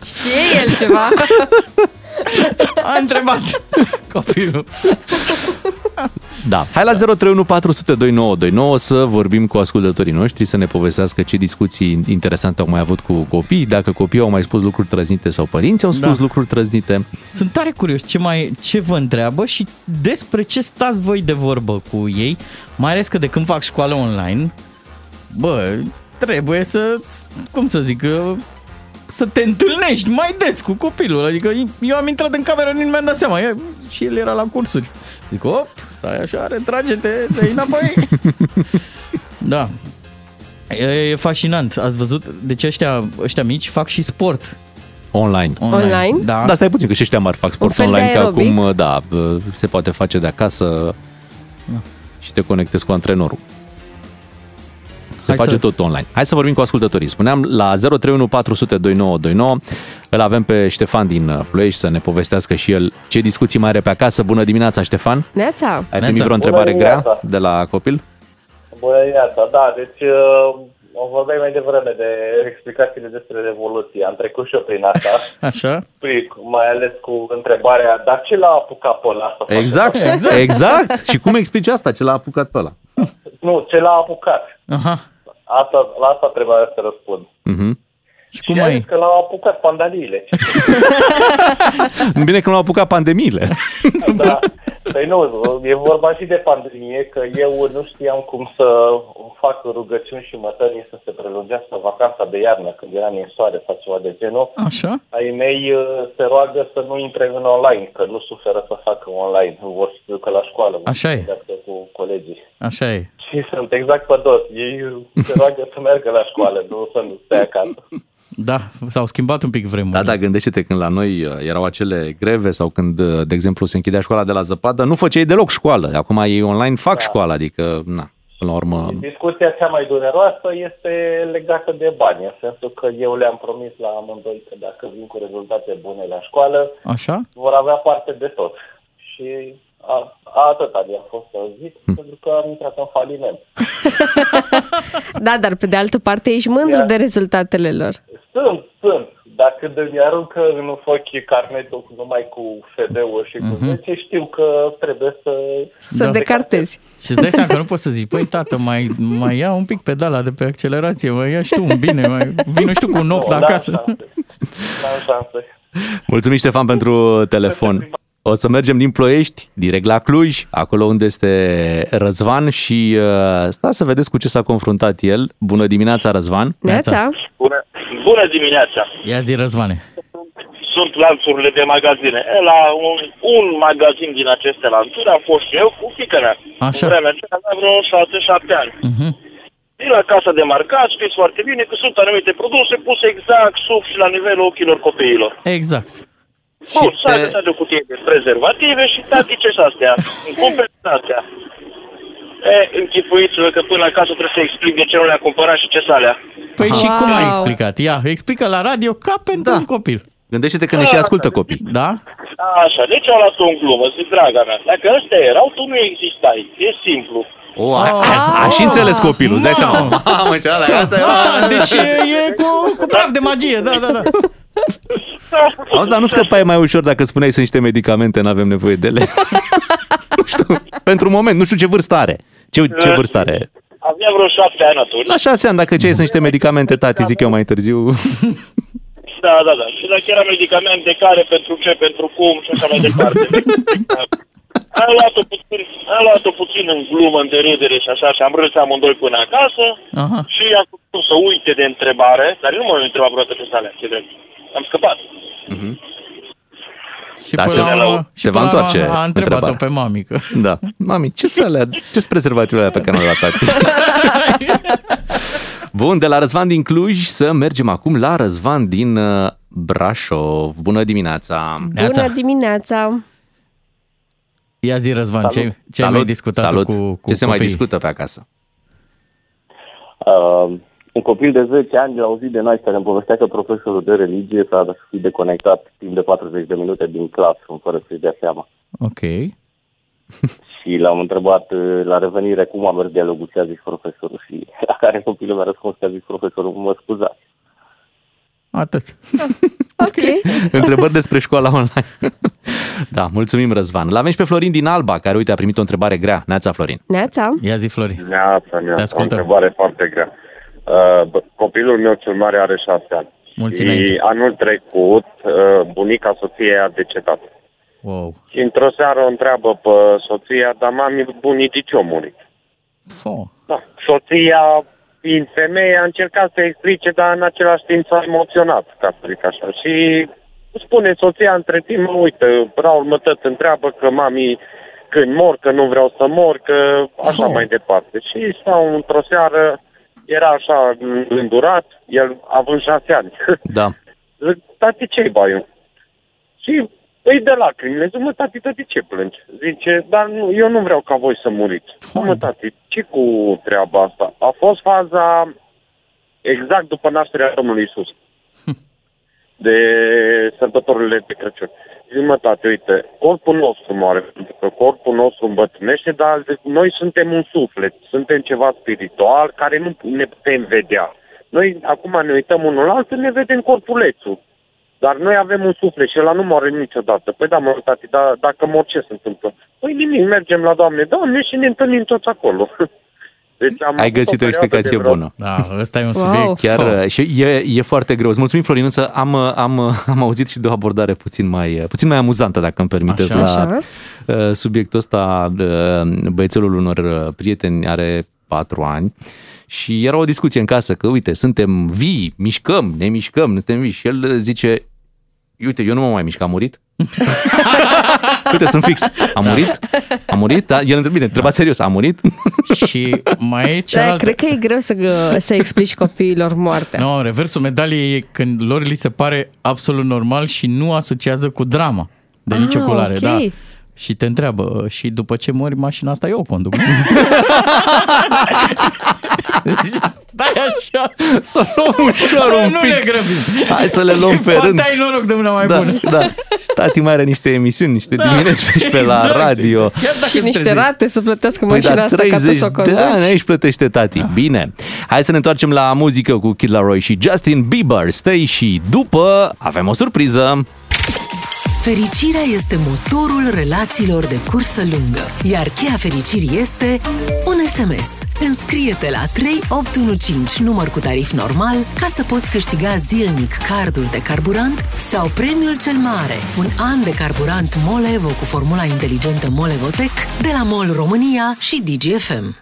Știe el ceva. A întrebat copilul. Da. Hai la 031 să vorbim cu ascultătorii noștri, să ne povestească ce discuții interesante au mai avut cu copii, dacă copiii au mai spus lucruri trăznite sau părinții au spus Da. lucruri trăznite. Sunt tare curios ce, mai, ce vă întreabă și despre ce stați voi de vorbă cu ei, mai ales că de când fac școală online, bă, trebuie să, cum să zic, să te întâlnești mai des cu copilul. Adică eu am intrat în cameră, nu mi-am dat seama. E, și el era la cursuri. Zic, op, stai așa, retrage-te de înapoi. da. E, e fascinant. Ați văzut? Deci ăștia, ăștia mici fac și sport Online. Online? Da. Da, stai puțin, că și ăștia mari fac sport fel de online, că aerobic? acum, da, se poate face de acasă și te conectezi cu antrenorul. Se Hai face să- tot online. Hai să vorbim cu ascultătorii. Spuneam la 031 îl avem pe Ștefan din uh, Ploiești să ne povestească și el ce discuții mai are pe acasă. Bună dimineața, Ștefan! Neața. Ai Neața. primit vreo întrebare Bună grea dimineața. de la copil? Bună dimineața, da, deci uh, o vorbeai mai devreme de explicațiile despre revoluție. Am trecut și eu prin asta, Așa? prin, mai ales cu întrebarea, dar ce l-a apucat pe ăla să facă Exact, asta? exact. exact. Și cum explici asta? Ce l-a apucat pe ăla? Nu, ce l-a apucat? Aha. Asta, la asta trebuia să răspund. Mhm. Și cum și a ai... zis că l-au apucat pandaliile. Bine că nu au apucat pandemiile. da. Păi nu, e vorba și de pandemie, că eu nu știam cum să fac rugăciuni și mătănii să se prelungească vacanța de iarnă, când era ninsoare sau ceva de genul. Așa? Ai mei uh, se roagă să nu intre în online, că nu suferă să facă online, nu vor să se ducă la școală, Așa e. vorbească cu colegii. Așa e. Și sunt exact pe dos. Ei se roagă să meargă la școală, nu să nu stea acasă. Da, s-au schimbat un pic vremurile. Da, da, gândește-te când la noi uh, erau acele greve sau când, uh, de exemplu, se închidea școala de la zăpadă, nu făceai deloc școală. Acum ei online fac școală, adică, na, până la urmă... Discuția cea mai dureroasă este legată de bani, în sensul că eu le-am promis la amândoi că dacă vin cu rezultate bune la școală, Așa? vor avea parte de tot. Și a, a atâta mi-a fost să zic, pentru că am intrat în faliment. Da, dar pe de altă parte ești mândru Ia. de rezultatele lor. Sunt, sunt. Dacă de mi aruncă în ochi carnetul numai cu FD-uri și cu 10, știu că trebuie să... Să Da. decartezi. Și îți dai seama că nu poți să zici, păi tată, mai, mai ia un pic pedala de pe accelerație, mai ia și tu un bine, mai vină și tu cu un 8 Nu, n-am acasă. șanse. N-am șanse. Mulțumim, Ștefan, pentru telefon. O să mergem din Ploiești, direct la Cluj, acolo unde este Răzvan și uh, sta să vedeți cu ce s-a confruntat el. Bună dimineața, Răzvan! Neața? Bună, bună dimineața! Ia zi, Răzvane. Sunt lanțurile de magazine. E, La un, un magazin din aceste lanțuri am fost eu cu fiica mea. Așa. În vremea aceea aveam vreo 6-7 ani. Mhm. Din la casa de marcat știți foarte bine că sunt anumite produse puse exact sub și la nivelul ochilor copiilor. Exact. Bun, Și s-a te- găsit o cutie de prezervative și tati ce astea? Îmi cumperi din astea. E, închipuiți-vă că până acasă trebuie să explic de ce nu le-a cumpărat și ce s alea. Păi și cum ai Wow. explicat? Ia, explică la radio ca pentru Da. un copil. Gândește-te că ne și ascultă copii. Da? Așa, deci au luat-o în glumă, zic, draga mea, dacă ăstea erau, tu nu existai, e simplu. O, a, a, a și înțeles copilul, îți dai seama. Mamă, ce ala, asta e, Ah, deci e, e cu, cu praf de magie, da, da, da. Auzi, dar nu scăpai mai ușor dacă spuneai sunt niște medicamente, nu avem nevoie de ele. nu știu, pentru un moment, nu știu ce vârstă are. Ce, ce vârstă are? Avea vreo șapte ani atunci. La șase ani, dacă ce sunt niște medicamente, tati, zic eu mai târziu. Da, da, da. Și dacă era medicamente care, pentru ce, pentru cum și așa mai departe. Am luat-o puțin, am luat-o puțin în glumă, în derâdere și așa, și am râs amândoi până acasă Aha. și am făcut să uite de întrebare, dar nu m-am întrebat vreodată ce sale, ce drept. Am scăpat. Și Da, până se- la urmă, și se va până la urmă întoarce A întrebat-o întrebarea. pe mamică. Da. Mami, ce să alea, ce sunt prezervativele alea pe care le-a luat tati? Bun, de la Răzvan din Cluj să mergem acum la Răzvan din uh, Brașov. Bună dimineața! Neața. Bună dimineața! Ia zi, Răzvan, ce, ce ai mai discutat salut. cu, cu Ce se mai copiii? discută pe acasă? Uh, un copil de 10 ani, la o zi de naștere, îmi povestea că profesorul de religie s-a fi deconectat timp de 40 de minute din clasă, fără să-i dea seama. Ok. Și l-am întrebat uh, la revenire cum a mers dialogul, ce a zis profesorul și la care copilul mi-a răspuns că a zis profesorul, mă scuzați. Atât. Ok. Întrebări despre școala online. da, mulțumim Răzvan. L-avem și pe Florin din Alba, care, uite, a primit o întrebare grea. Neața, Florin. Neața? Ia zi, Flori. Neața, Te neața, o ascultăm. întrebare foarte grea. Uh, bă, copilul meu cel mare are șase ani. Mulți și înainte. anul trecut, uh, bunica soției a decedat. Wow. Și într-o seară o întreabă pe soția, dar mami, bunicii ce-au murit? Oh. Da. Soția, fiind femeie, a încercat să explice, dar în același timp s-a emoționat, ca să zic așa. Și spune soția între timp, "Mă, uite, Raul mă tot întreabă că mami când mor, că nu vreau să mor, că așa Oh. mai departe. Și stau într-o seară, era așa îndurat, el având șase ani. Da. Zic, tati, ce-i baiul? Și îi de lacrimile. Zic, mă, tati, tati, ce plângi? Zice, dar nu, eu nu vreau ca voi să muriți. Mă, tati, ce cu treaba asta? A fost faza exact după nașterea Domnului Isus. De sărbătorile de Crăciun. Zic, mă, tati, uite, corpul nostru moare, pentru că corpul nostru îmbătrânește, dar zic, noi suntem un suflet, suntem ceva spiritual care nu ne putem vedea. Noi acum ne uităm unul la altul, ne vedem corpulețul. Dar noi avem un suflet și ăla nu moare niciodată. Păi da, mă, tati, dar dacă mor, ce se întâmplă? Păi nimic, mergem la Doamne, Doamne și ne întâlnim toți acolo. Deci am Ai avut găsit o perioadă explicație de vreo- bună. Da, ăsta e un Wow. subiect. Chiar Oh. uh, și e, e foarte greu. Îți mulțumim, Florin, însă am, am, am auzit și de o abordare puțin mai, puțin mai amuzantă, dacă îmi permiteți, Așa. la Așa. uh, subiectul ăsta. uh, Băiețelul unor uh, prieteni are patru ani și era o discuție în casă că, uite, suntem vii, mișcăm, ne mișcăm, nu suntem vii. Și el uh, zice, uite, eu nu mă mai mișc, am murit? uite, sunt fix. A murit? A murit? Da? El întreba, bine, întreba serios, a murit? Și mai e Da, cealaltă... cred că e greu să, gă- să explici copiilor moartea. Nu, reversul medaliei e când lor li se pare absolut normal și nu asociază cu drama. De nicio Ah, culoare, ok. da. Și te întreabă, și după ce mori mașina asta eu o conduc. nu?" Stai așa, Să luăm ușor să un nu pic. ne grăbim. Hai să le luăm și pe poate rând. ai noroc de una mai da, bună. da. Și tati mai are niște emisiuni, niște dimineți pe, pe la exact. radio. Chiar dacă Și îți niște trezi. rate să plătească Păi mașina da, asta ca tu 30 să o de conduci. ani aici plătește tati. Bine. Hai să ne întoarcem la muzică cu Kid Laroi și Justin Bieber. Stai și după avem o surpriză. Fericirea este motorul relațiilor de cursă lungă, iar cheia fericirii este un SMS. Înscrie-te la 3815 număr cu tarif normal ca să poți câștiga zilnic carduri de carburant sau premiul cel mare, un an de carburant Molevo cu formula inteligentă Molevotec de la MOL România și DGFM.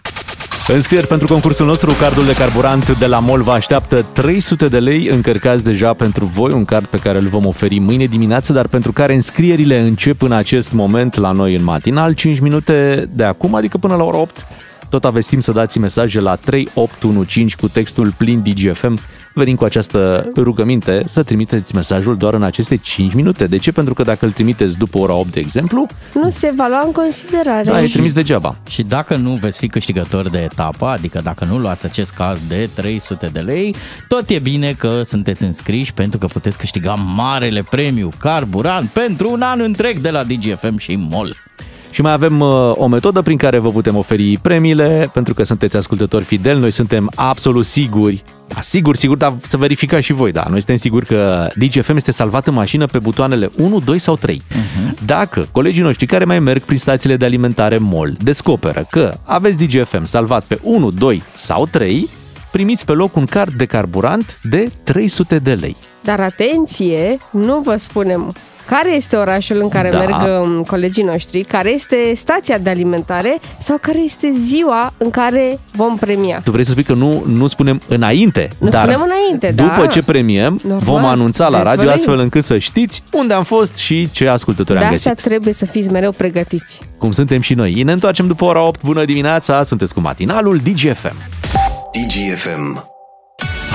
Înscrieri pentru concursul nostru, cardul de carburant de la MOL vă așteaptă 300 de lei încărcați deja pentru voi, un card pe care îl vom oferi mâine dimineață, dar pentru care înscrierile încep în acest moment la noi în matinal, 5 minute de acum, adică până la ora 8. Tot aveți timp să dați mesaje la 3815 cu textul plin DGFM. Venim cu această rugăminte să trimiteți mesajul doar în aceste 5 minute. De ce? Pentru că dacă îl trimiteți după ora 8, de exemplu, Nu se va lua în considerare. da, e trimis degeaba. Și dacă nu veți fi câștigător de etapă, adică dacă nu luați acest card de 300 de lei, tot e bine că sunteți înscriși pentru că puteți câștiga marele premiu carburant pentru un an întreg de la DGFM și MOL. Și mai avem uh, o metodă prin care vă putem oferi premiile, pentru că sunteți ascultători fideli, noi suntem absolut siguri, da, sigur, sigur, dar să verificați și voi, da, noi suntem siguri că DGFM este salvat în mașină pe butoanele 1, 2 sau 3. Uh-huh. Dacă colegii noștri care mai merg prin stațiile de alimentare MOL descoperă că aveți DGFM salvat pe 1, 2 sau 3, primiți pe loc un card de carburant de 300 de lei. Dar atenție, nu vă spunem care este orașul în care Da. merg um, colegii noștri, care este stația de alimentare sau care este ziua în care vom premia. Tu vrei să spui că nu, nu spunem înainte, Nu dar spunem înainte, după da. ce premiem, Normal, vom anunța la radio dezvăluim. astfel încât să știți unde am fost și ce ascultători De am asta găsit. trebuie să fiți mereu pregătiți. Cum suntem și noi. Ne întoarcem după ora 8. Bună dimineața, sunteți cu matinalul DGFM. DGFM.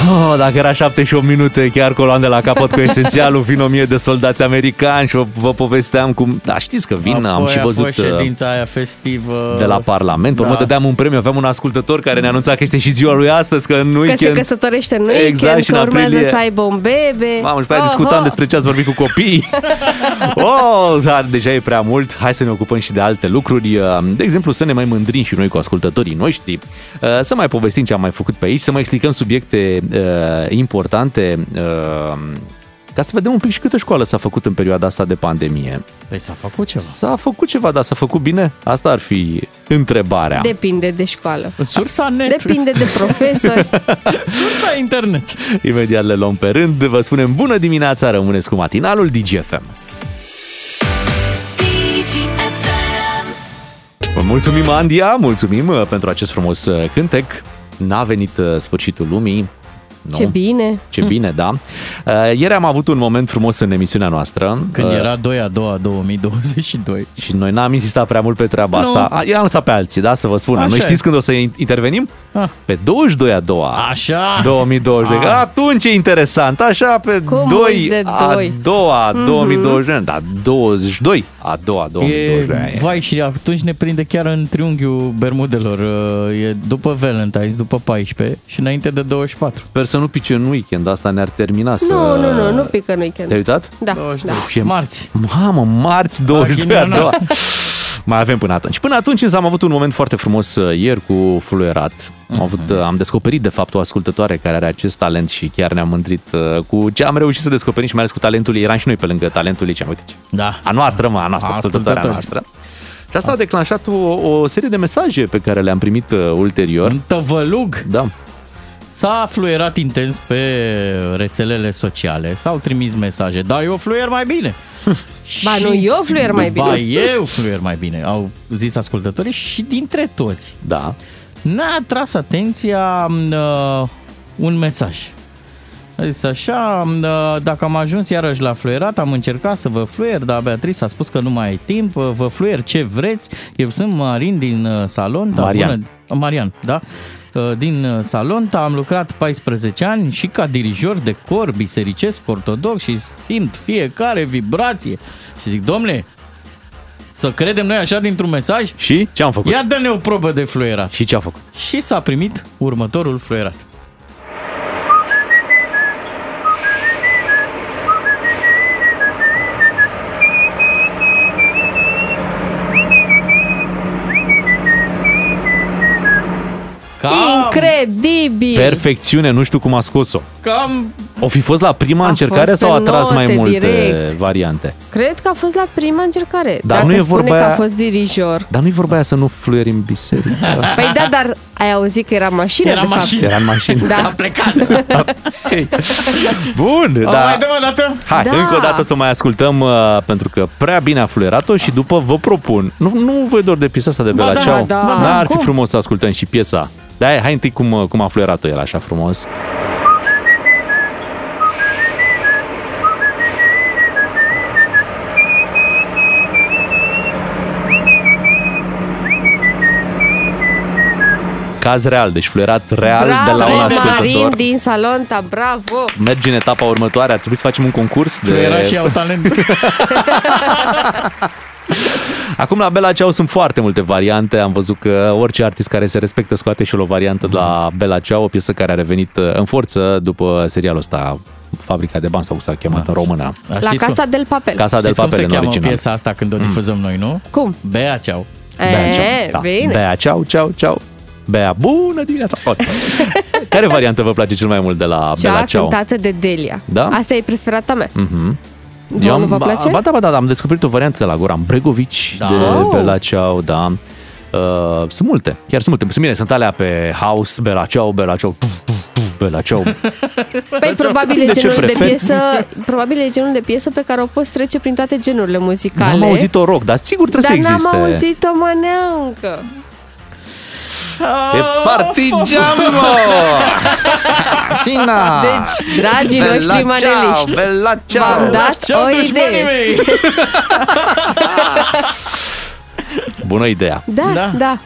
Oh, dacă era 7 și 8 minute, chiar coloan de la capăt cu esențialul, vin o mie de soldați americani și vă povesteam cum... Da, știți că vin, am Apoi și a văzut fost uh, ședința aia festivă. de la Parlament. Pe urmă Da. dădeam un premiu, aveam un ascultător care ne anunța că este și ziua lui astăzi, că în Că weekend... se căsătorește în Exact, weekend, și în că urmează aprilie. să aibă un bebe. Mamă, și pe aia Oh, discutam oh. despre ce ați vorbit cu copiii. oh, dar deja e prea mult. Hai să ne ocupăm și de alte lucruri. Uh, De exemplu, să ne mai mândrim și noi cu ascultătorii noștri, uh, să mai povestim ce am mai făcut pe aici, să mai explicăm subiecte uh, importante, uh, ca să vedem un pic și câtă școală s-a făcut în perioada asta de pandemie. Păi s-a făcut ceva. S-a făcut ceva, dar s-a făcut bine? Asta ar fi întrebarea. Depinde de școală. Sursa net. Depinde de profesori. Sursa internet. Imediat le luăm pe rând. Vă spunem bună dimineața, rămâneți cu matinalul DGFM. Vă mulțumim, Andia, mulțumim uh, pentru acest frumos uh, cântec. N-a venit uh, sfârșitul lumii. Nu? Ce bine. Ce bine, da. Uh, Ieri am avut un moment frumos în emisiunea noastră. Când Uh, era 2 a 2 a 2022. Și noi n-am insistat prea mult pe treaba Nu. asta. A, I-am lăsat pe alții, da, să vă spun. Așa Noi e. știți când o să in- intervenim? Ah. Pe 22 a doua. Așa. 2020. Ah. Atunci e interesant. Așa pe Cum 2 uiți de a doi? doua Mhm. 2020. Da, 22 a doua 2020. E, vai, și atunci ne prinde chiar în triunghiul Bermudelor. Uh, E după Valentine's, după 14 și înainte de 24. Sper să nu pice în weekend. Asta ne-ar termina să... Nu, nu, nu, nu pică în weekend. Te-ai uitat? Da, da. E- Marți. Mamă, marți 22 a Ghiniona. doua. Mai avem până atunci. Până atunci însă am avut un moment foarte frumos uh, ieri cu fluierat. Am, avut, Mhm. uh, am descoperit de fapt o ascultătoare care are acest talent și chiar ne-am mândrit uh, cu ce am reușit să descoperim și mai ales cu talentul ei. Eram și noi pe lângă talentul ei. Ce am uite ce. Da. A noastră, mă, a noastră, A ascultătoarea ascultători. noastră. Și asta a declanșat o, o serie de mesaje pe care le-am primit uh, ulterior. Un tăvălug. Da. S-a fluierat intens pe rețelele sociale, s-au trimis mesaje, da, eu fluier mai bine. Ba nu, eu fluier mai bine. Ba, eu fluier mai bine, au zis ascultătorii și dintre toți. Da. Ne-a atras atenția uh, un mesaj. A zis așa, uh, dacă am ajuns iarăși la fluierat, am încercat să vă fluier, dar Beatrice a spus că nu mai ai timp, uh, vă fluier ce vreți. Eu sunt Marin din uh, salon. da, Marian. Bună, Marian, da? Uh, Din uh, salon, am lucrat 14 ani și ca dirijor de cor bisericesc ortodox și simt fiecare vibrație. Și zic, domnule, să credem noi așa dintr-un mesaj? Și ce am făcut? Ia dă-ne o probă de fluierat. Și ce a făcut? Și s-a primit următorul fluierat. Incredibil! Perfecțiune, nu știu cum a scos-o. Cam... O fi fost la prima A încercare fost sau a pe tras mai note, multe direct. variante? Cred că a fost la prima încercare. Dar Dacă nu e spune vorba că a aia- fost dirijor. Dar nu-i vorba aia să nu fluieri în biserică. Păi da, dar ai auzit că era mașină, Era de fapt. mașină. Era în mașină. Da. A plecat. Bun, O, da. mai dăm o dată? Hai, Da. încă o dată să o mai ascultăm uh, pentru că prea bine a fluierat-o și după vă propun. Nu, nu vă dor de piesa asta de Ba Bela da, Ciao? da. Dar ar fi Cum? frumos să ascultăm și piesa. Da, hai, hai întâi cum, uh, cum a fluierat-o el așa frumos. Caz real, deci fluierat real Bravo, de la un Marin ascultător. din Salonta, bravo! Mergi în etapa următoare, ar trebui să facem un concurs de... Era și au talent. Acum la Bela Ciao sunt foarte multe variante. Am văzut că orice artist care se respectă scoate și el o variantă de la Bela Ciao, o piesă care a revenit uh, în forță după serialul ăsta Fabrica de bani sau cum s-a chemat în română. Da, La știți Casa cum, del Papel. Casa del știți cum Papel se în cheamă original. piesa asta când o difuzăm noi, nu? Cum? Bea ceau. Bea Ciao. E, Da. bine. Bea Ciao, Ciao, Ciao. Bea, bună dimineața! Ok. care variantă vă place cel mai mult de la Bela Cea Ciao? cântată de Delia. Da? Asta e preferata mea. Mhm. Vouă nu vă place? Ba da, ba da, am descoperit o variantă de la Goran Bregovici, Da. de Oh. Bela Ciao, da. Uh, sunt multe, chiar sunt multe. Sunt bine, sunt alea pe House, Bela Ciao, Bela Ciao, puf, puf, puf, Bela Ciao. Păi probabil e De ce genul de preferi? piesă, probabil e genul de piesă pe care o poți trece prin toate genurile muzicale. N-am auzit-o rock, dar sigur trebuie dar să existe. n-am auzit-o manea încă. E partigian, mă! Cina! Deci, dragii noștri maneliști, Bela Ciao! v-am dat Ceau, o dușmanii idee. mei! Bună ideea! Da, da. da.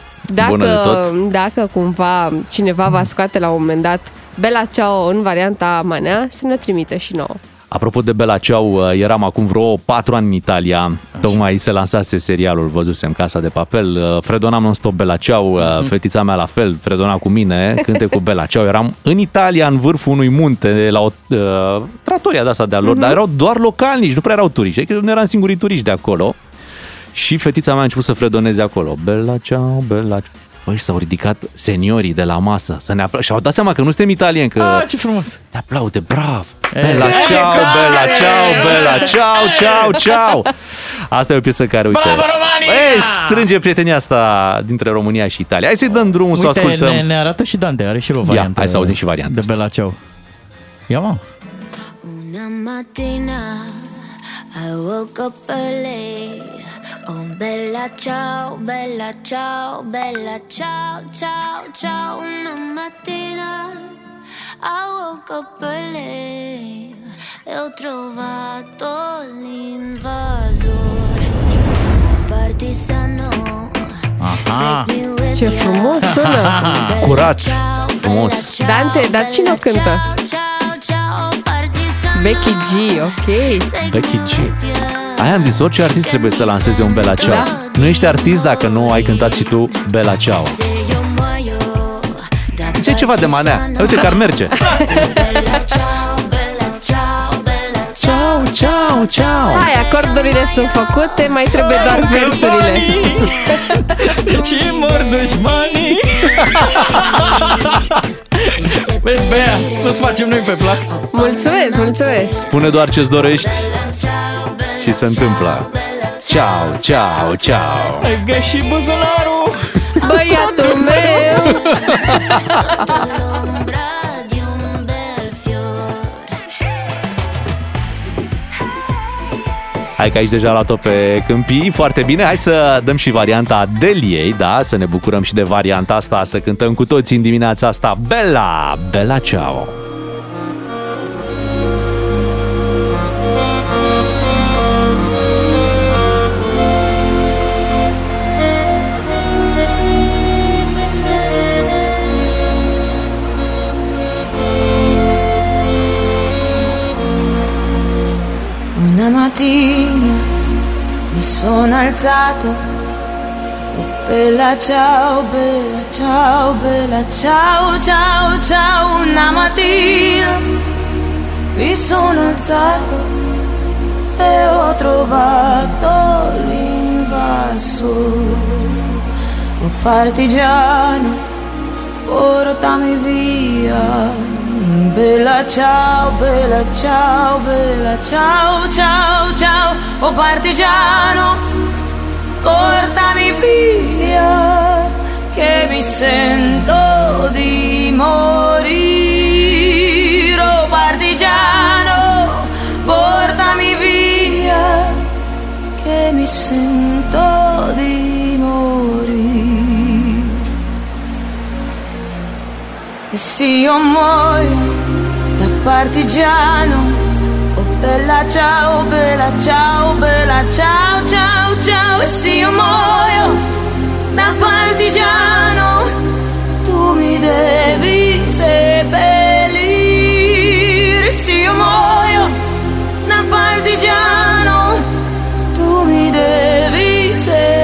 Bună de Dacă, tot. dacă cumva cineva va scoate la un moment dat Bela Ciao în varianta manea, să ne trimită și nouă. Apropo de Bela Ciao, uh, eram acum vreo patru ani în Italia, tocmai se lansase serialul, văzusem Casa de Papel, uh, fredonam non-stop Bela Ciao, uh, fetița mea la fel, fredona cu mine, cânte cu Bela Ciao, eram în Italia, în vârful unui munte, la o uh, tratoria de asta de-a lor, dar erau doar localnici, nu prea erau turiști, adică nu eram singurii turiști de acolo. Și fetița mea a început să fredoneze acolo, Bela Ciao, Bela Ciao. Băi, și s-au ridicat seniorii de la masă să ne apla- și au dat seama că nu suntem italieni, că Ah, ce frumos! te aplaude, brav! E, Bella e, ciao, care? bella ciao, bella ciao, ciao, ciao! Asta e o piesă care, uite... Bravo, România! Ei, strânge prietenia asta dintre România și Italia. Hai să-i dăm drumul să o Uite, ascultăm. ne, ne arată și Dante, are și el o Ia, variantă. hai să auzim și varianta De Bela Ciao. Ia, mă. Una mattina I woke up early. Oh, bella ciao, bella ciao, bella ciao, ciao, ciao. Una mattina I woke up early. E ho trovato l'invasore. Partigiano. Aha. Take me with Ce ya. frumos sună! Bella Curat, ciao, frumos. bella ciao, Dante, dar cine o bella cântă? ciao, ciao, ciao, partigiano. Becky G, ok. Becky G. Aia am zis, orice artist trebuie să lanseze un Bella Ciao. Da. Nu ești artist dacă nu ai cântat și tu Bella Ciao. Ce e ceva de manea? Uite că ar merge. Ciao, ciao, ciao. Hai, acordurile sunt făcute, mai trebuie doar versurile. Și mor dușmanii! Vezi, Bea, nu-ți facem noi pe plac. Mulțumesc, mulțumesc! Spune doar ce-ți dorești și se întâmplă. Ciao, ciao, ciao. Ai găsit buzunarul! Băiatul meu! Hai că aici deja la tot pe câmpii, foarte bine. Hai să dăm și varianta Deliei, da? Să ne bucurăm și de varianta asta, să cântăm cu toții în dimineața asta. Bella, Bella Ciao! Una mattina mi sono alzato, bella ciao, bella ciao, bella ciao, ciao, ciao. Una mattina mi sono alzato e ho trovato l'invaso, oh partigiano, portami via. Bella ciao, bella ciao, bella ciao, ciao, ciao, oh partigiano, portami via, che mi sento di morire, oh partigiano, portami via, che mi sento di morire. E se io muoio da partigiano, oh bella ciao, bella ciao, bella ciao, ciao, ciao. E se io muoio da partigiano, tu mi devi seppellire. E se io muoio da partigiano, tu mi devi seppellire.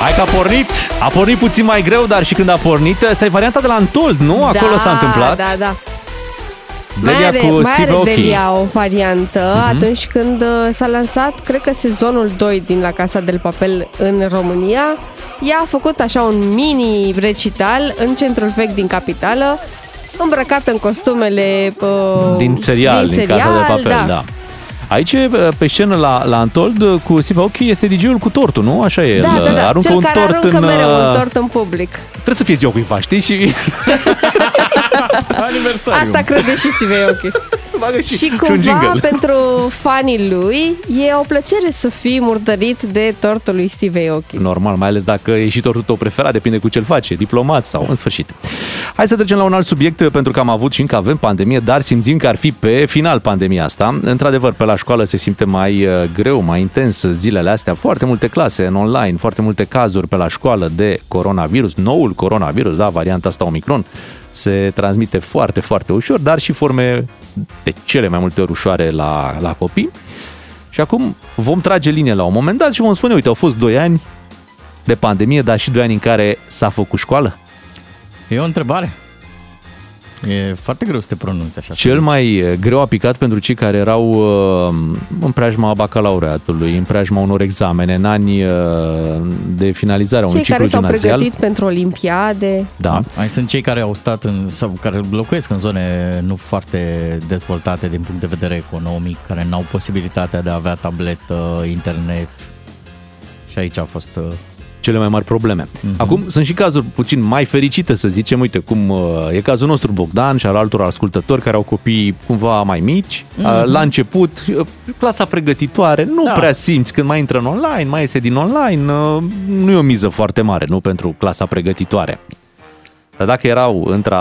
Hai că a pornit, a pornit puțin mai greu, dar și când a pornit, asta e varianta de la Antold, nu? Acolo da, s-a întâmplat. Da, da. Delia mai are, cu mai Steve are Aoki. Delia o variantă Mhm. atunci când uh, s-a lansat, cred că sezonul 2 din La Casa del Papel în România. Ea a făcut așa un mini recital în centrul vechi din capitală, îmbrăcată în costumele uh, Din serial, din, Casa de Papel, da. da. Aici, pe scenă la, la Antold, cu Steve Aoki, este DJ-ul cu tortul, nu? Așa e, Da, el da, da. aruncă Cel un care tort aruncă în... mereu un uh, tort în public. Trebuie să fie ziua cuiva, știi? Și... Aniversariu. Asta crede și Steve Aoki. Și și un cumva jingle. pentru fanii lui e o plăcere să fii murdărit de tortul lui Steve Aoki. Normal, mai ales dacă e și tortul tău preferat, depinde cu ce-l face, diplomat sau în sfârșit. Hai să trecem la un alt subiect, pentru că am avut și încă avem pandemie, dar simțim că ar fi pe final pandemia asta. Într-adevăr, pe la școală se simte mai uh, greu, mai intens zilele astea, foarte multe clase în online, foarte multe cazuri pe la școală de coronavirus, noul coronavirus, da, varianta asta Omicron, se transmite foarte, foarte ușor, dar și forme de cele mai multe ori ușoare la, la copii. Și acum vom trage linie la un moment dat și vom spune, uite, au fost 2 ani de pandemie, dar și 2 ani în care s-a făcut școală. E o întrebare. E foarte greu să te pronunți așa. Cel mai eh, greu aplicat pentru cei care erau uh, în preajma bacalaureatului, în preajma unor examene, în ani uh, de finalizare a unui Cei care ciclu s-au gimnazial. pregătit pentru olimpiade. Da. Mai sunt cei care au stat în, sau care locuiesc în zone nu foarte dezvoltate din punct de vedere economic, care n-au posibilitatea de a avea tabletă, internet. Și aici a fost... uh, cele mai mari probleme. Mhm. Acum, sunt și cazuri puțin mai fericite, să zicem, uite, cum uh, e cazul nostru Bogdan și al altor ascultători care au copii cumva mai mici. Mhm. Uh, La început, uh, clasa pregătitoare, nu Da. prea simți când mai intră în online, mai iese din online, uh, nu e o miză foarte mare, nu, pentru clasa pregătitoare. Dar dacă erau între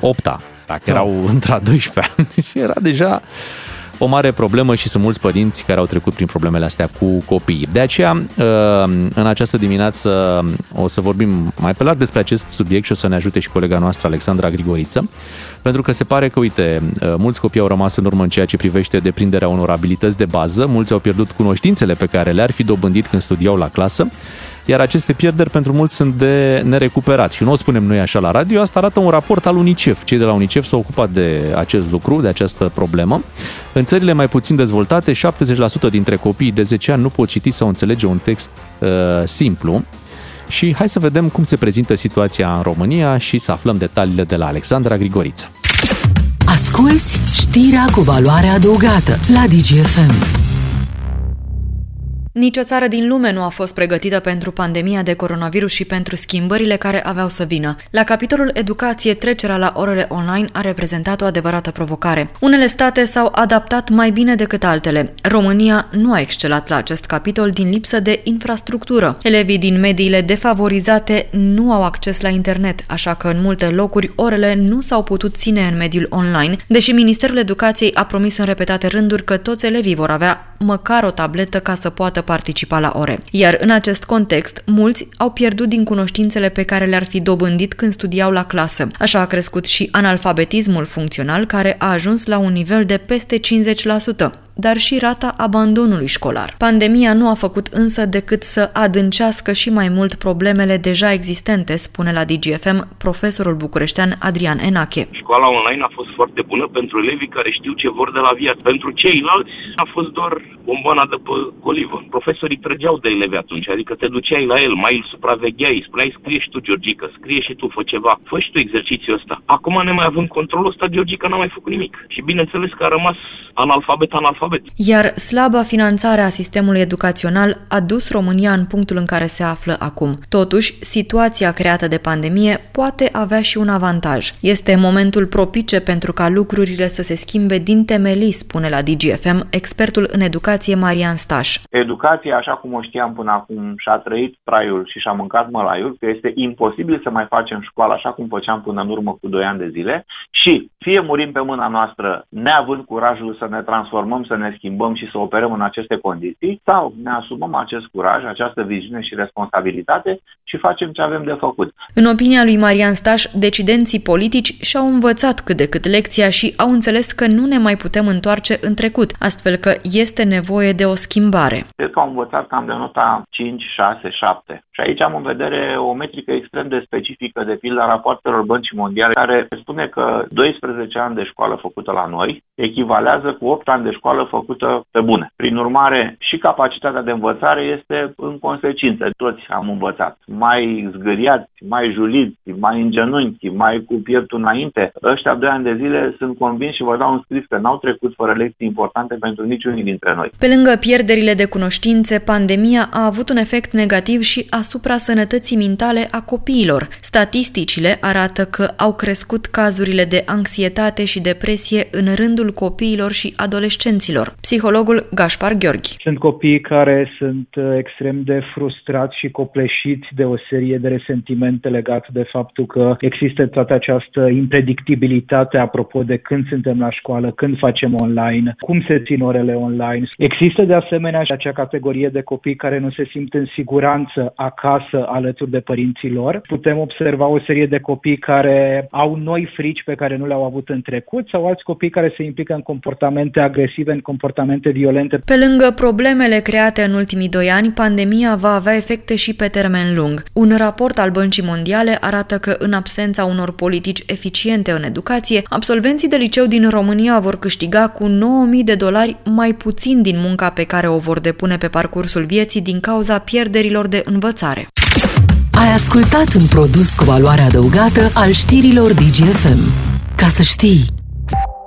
8 dacă Da. erau între 12 ani, și era deja o mare problemă și sunt mulți părinți care au trecut prin problemele astea cu copiii. De aceea, uh, în această dimineață o să vorbim mai pe larg despre acest subiect și o să ne ajute și colega noastră, Alexandra Grigoriță, pentru că se pare că, uite, uh, mulți copii au rămas în urmă în ceea ce privește deprinderea unor abilități de bază, mulți au pierdut cunoștințele pe care le-ar fi dobândit când studiau la clasă, iar aceste pierderi pentru mulți sunt de nerecuperat. Și nu o spunem noi așa la radio, asta arată un raport al UNICEF. Cei de la UNICEF s-au ocupat de acest lucru, de această problemă. În țările mai puțin dezvoltate, 70% dintre copiii de 10 ani nu pot citi sau înțelege un text uh, simplu. Și hai să vedem cum se prezintă situația în România și să aflăm detaliile de la Alexandra Grigoriță. Asculți știrea cu valoare adăugată la DGFM. Nici o țară din lume nu a fost pregătită pentru pandemia de coronavirus și pentru schimbările care aveau să vină. La capitolul educație, trecerea la orele online a reprezentat o adevărată provocare. Unele state s-au adaptat mai bine decât altele. România nu a excelat la acest capitol din lipsă de infrastructură. Elevii din mediile defavorizate nu au acces la internet, așa că în multe locuri orele nu s-au putut ține în mediul online, deși Ministerul Educației a promis în repetate rânduri că toți elevii vor avea măcar o tabletă ca să poată participa la ore. Iar în acest context, mulți au pierdut din cunoștințele pe care le-ar fi dobândit când studiau la clasă. Așa a crescut și analfabetismul funcțional, care a ajuns la un nivel de peste 50% dar și rata abandonului școlar. Pandemia nu a făcut însă decât să adâncească și mai mult problemele deja existente, spune la DGFM profesorul bucureștean Adrian Enache. Școala online a fost foarte bună pentru elevii care știu ce vor de la viață. Pentru ceilalți a fost doar bomboana de pe colivă. Profesorii trăgeau de elevi atunci, adică te duceai la el, mai îl supravegheai, spuneai scrie și tu, Georgica, scrie și tu, fă ceva, fă și tu exercițiul ăsta. Acum, nemai având controlul ăsta, Georgica n-a mai făcut nimic. Și bineînțeles că a rămas analfabet, analfabet analfabet. Iar slaba finanțare a sistemului educațional a dus România în punctul în care se află acum. Totuși, situația creată de pandemie poate avea și un avantaj. Este momentul propice pentru ca lucrurile să se schimbe din temelii, spune la DGFM expertul în educație Marian Staș. Educația, așa cum o știam până acum, și-a trăit traiul și și-a mâncat mălaiul, că este imposibil să mai facem școală așa cum făceam până în urmă cu 2 ani de zile și fie murim pe mâna noastră neavând curajul să ne transformăm, să să ne schimbăm și să operăm în aceste condiții sau ne asumăm acest curaj, această viziune și responsabilitate și facem ce avem de făcut. În opinia lui Marian Staș, decidenții politici și-au învățat cât de cât lecția și au înțeles că nu ne mai putem întoarce în trecut, astfel că este nevoie de o schimbare. Cred că au învățat cam de nota 5, 6, 7. Și aici am în vedere o metrică extrem de specifică, de pildă a rapoartelor băncii mondiale, care spune că 12 ani de școală făcută la noi echivalează cu 8 ani de școală făcută pe bune. Prin urmare, și capacitatea de învățare este în consecință. Toți am învățat. Mai zgâriați, mai juliți, mai în genunchi, mai cu pieptul înainte. Ăștia doi ani de zile sunt convins și vă dau un scris că n-au trecut fără lecții importante pentru niciunii dintre noi. Pe lângă pierderile de cunoștințe, pandemia a avut un efect negativ și asupra sănătății mentale a copiilor. Statisticile arată că au crescut cazurile de anxietate și depresie în rândul copiilor și adolescenților părinților. Psihologul Gaspar Gheorghi. Sunt copii care sunt uh, extrem de frustrați și copleșiți de o serie de resentimente legate de faptul că există toată această impredictibilitate apropo de când suntem la școală, când facem online, cum se țin orele online. Există de asemenea și acea categorie de copii care nu se simt în siguranță acasă alături de părinții lor. Putem observa o serie de copii care au noi frici pe care nu le-au avut în trecut sau alți copii care se implică în comportamente agresive, în comportamente violente. Pe lângă problemele create în ultimii doi ani, pandemia va avea efecte și pe termen lung. Un raport al Băncii Mondiale arată că în absența unor politici eficiente în educație, absolvenții de liceu din România vor câștiga cu 9.000 de dolari mai puțin din munca pe care o vor depune pe parcursul vieții din cauza pierderilor de învățare. Ai ascultat un produs cu valoare adăugată al știrilor DGFM. Ca să știi...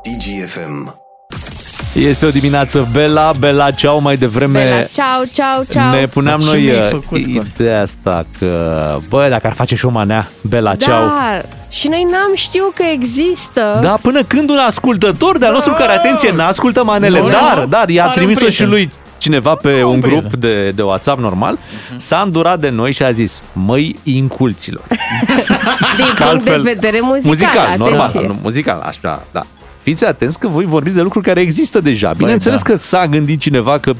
DGFM este o dimineață Bela, Bela ceau mai devreme Bela, ceau, ceau, ceau. Ne puneam Dar noi uh, ideea asta că, bă, dacă ar face și o manea, Bela da, ceau. și noi n-am știut că există. Da, până când un ascultător de-al nostru, care, atenție, n-ascultă manele, no, dar, dar, i-a trimis-o și lui cineva pe un, un grup de, de WhatsApp normal, uh-huh. s-a îndurat de noi și a zis, măi, inculților. Din punct altfel, de vedere muzical, muzical atenție. normal, nu, muzical, așa, da fiți atenți că voi vorbiți de lucruri care există deja. Bineînțeles da. că s-a gândit cineva că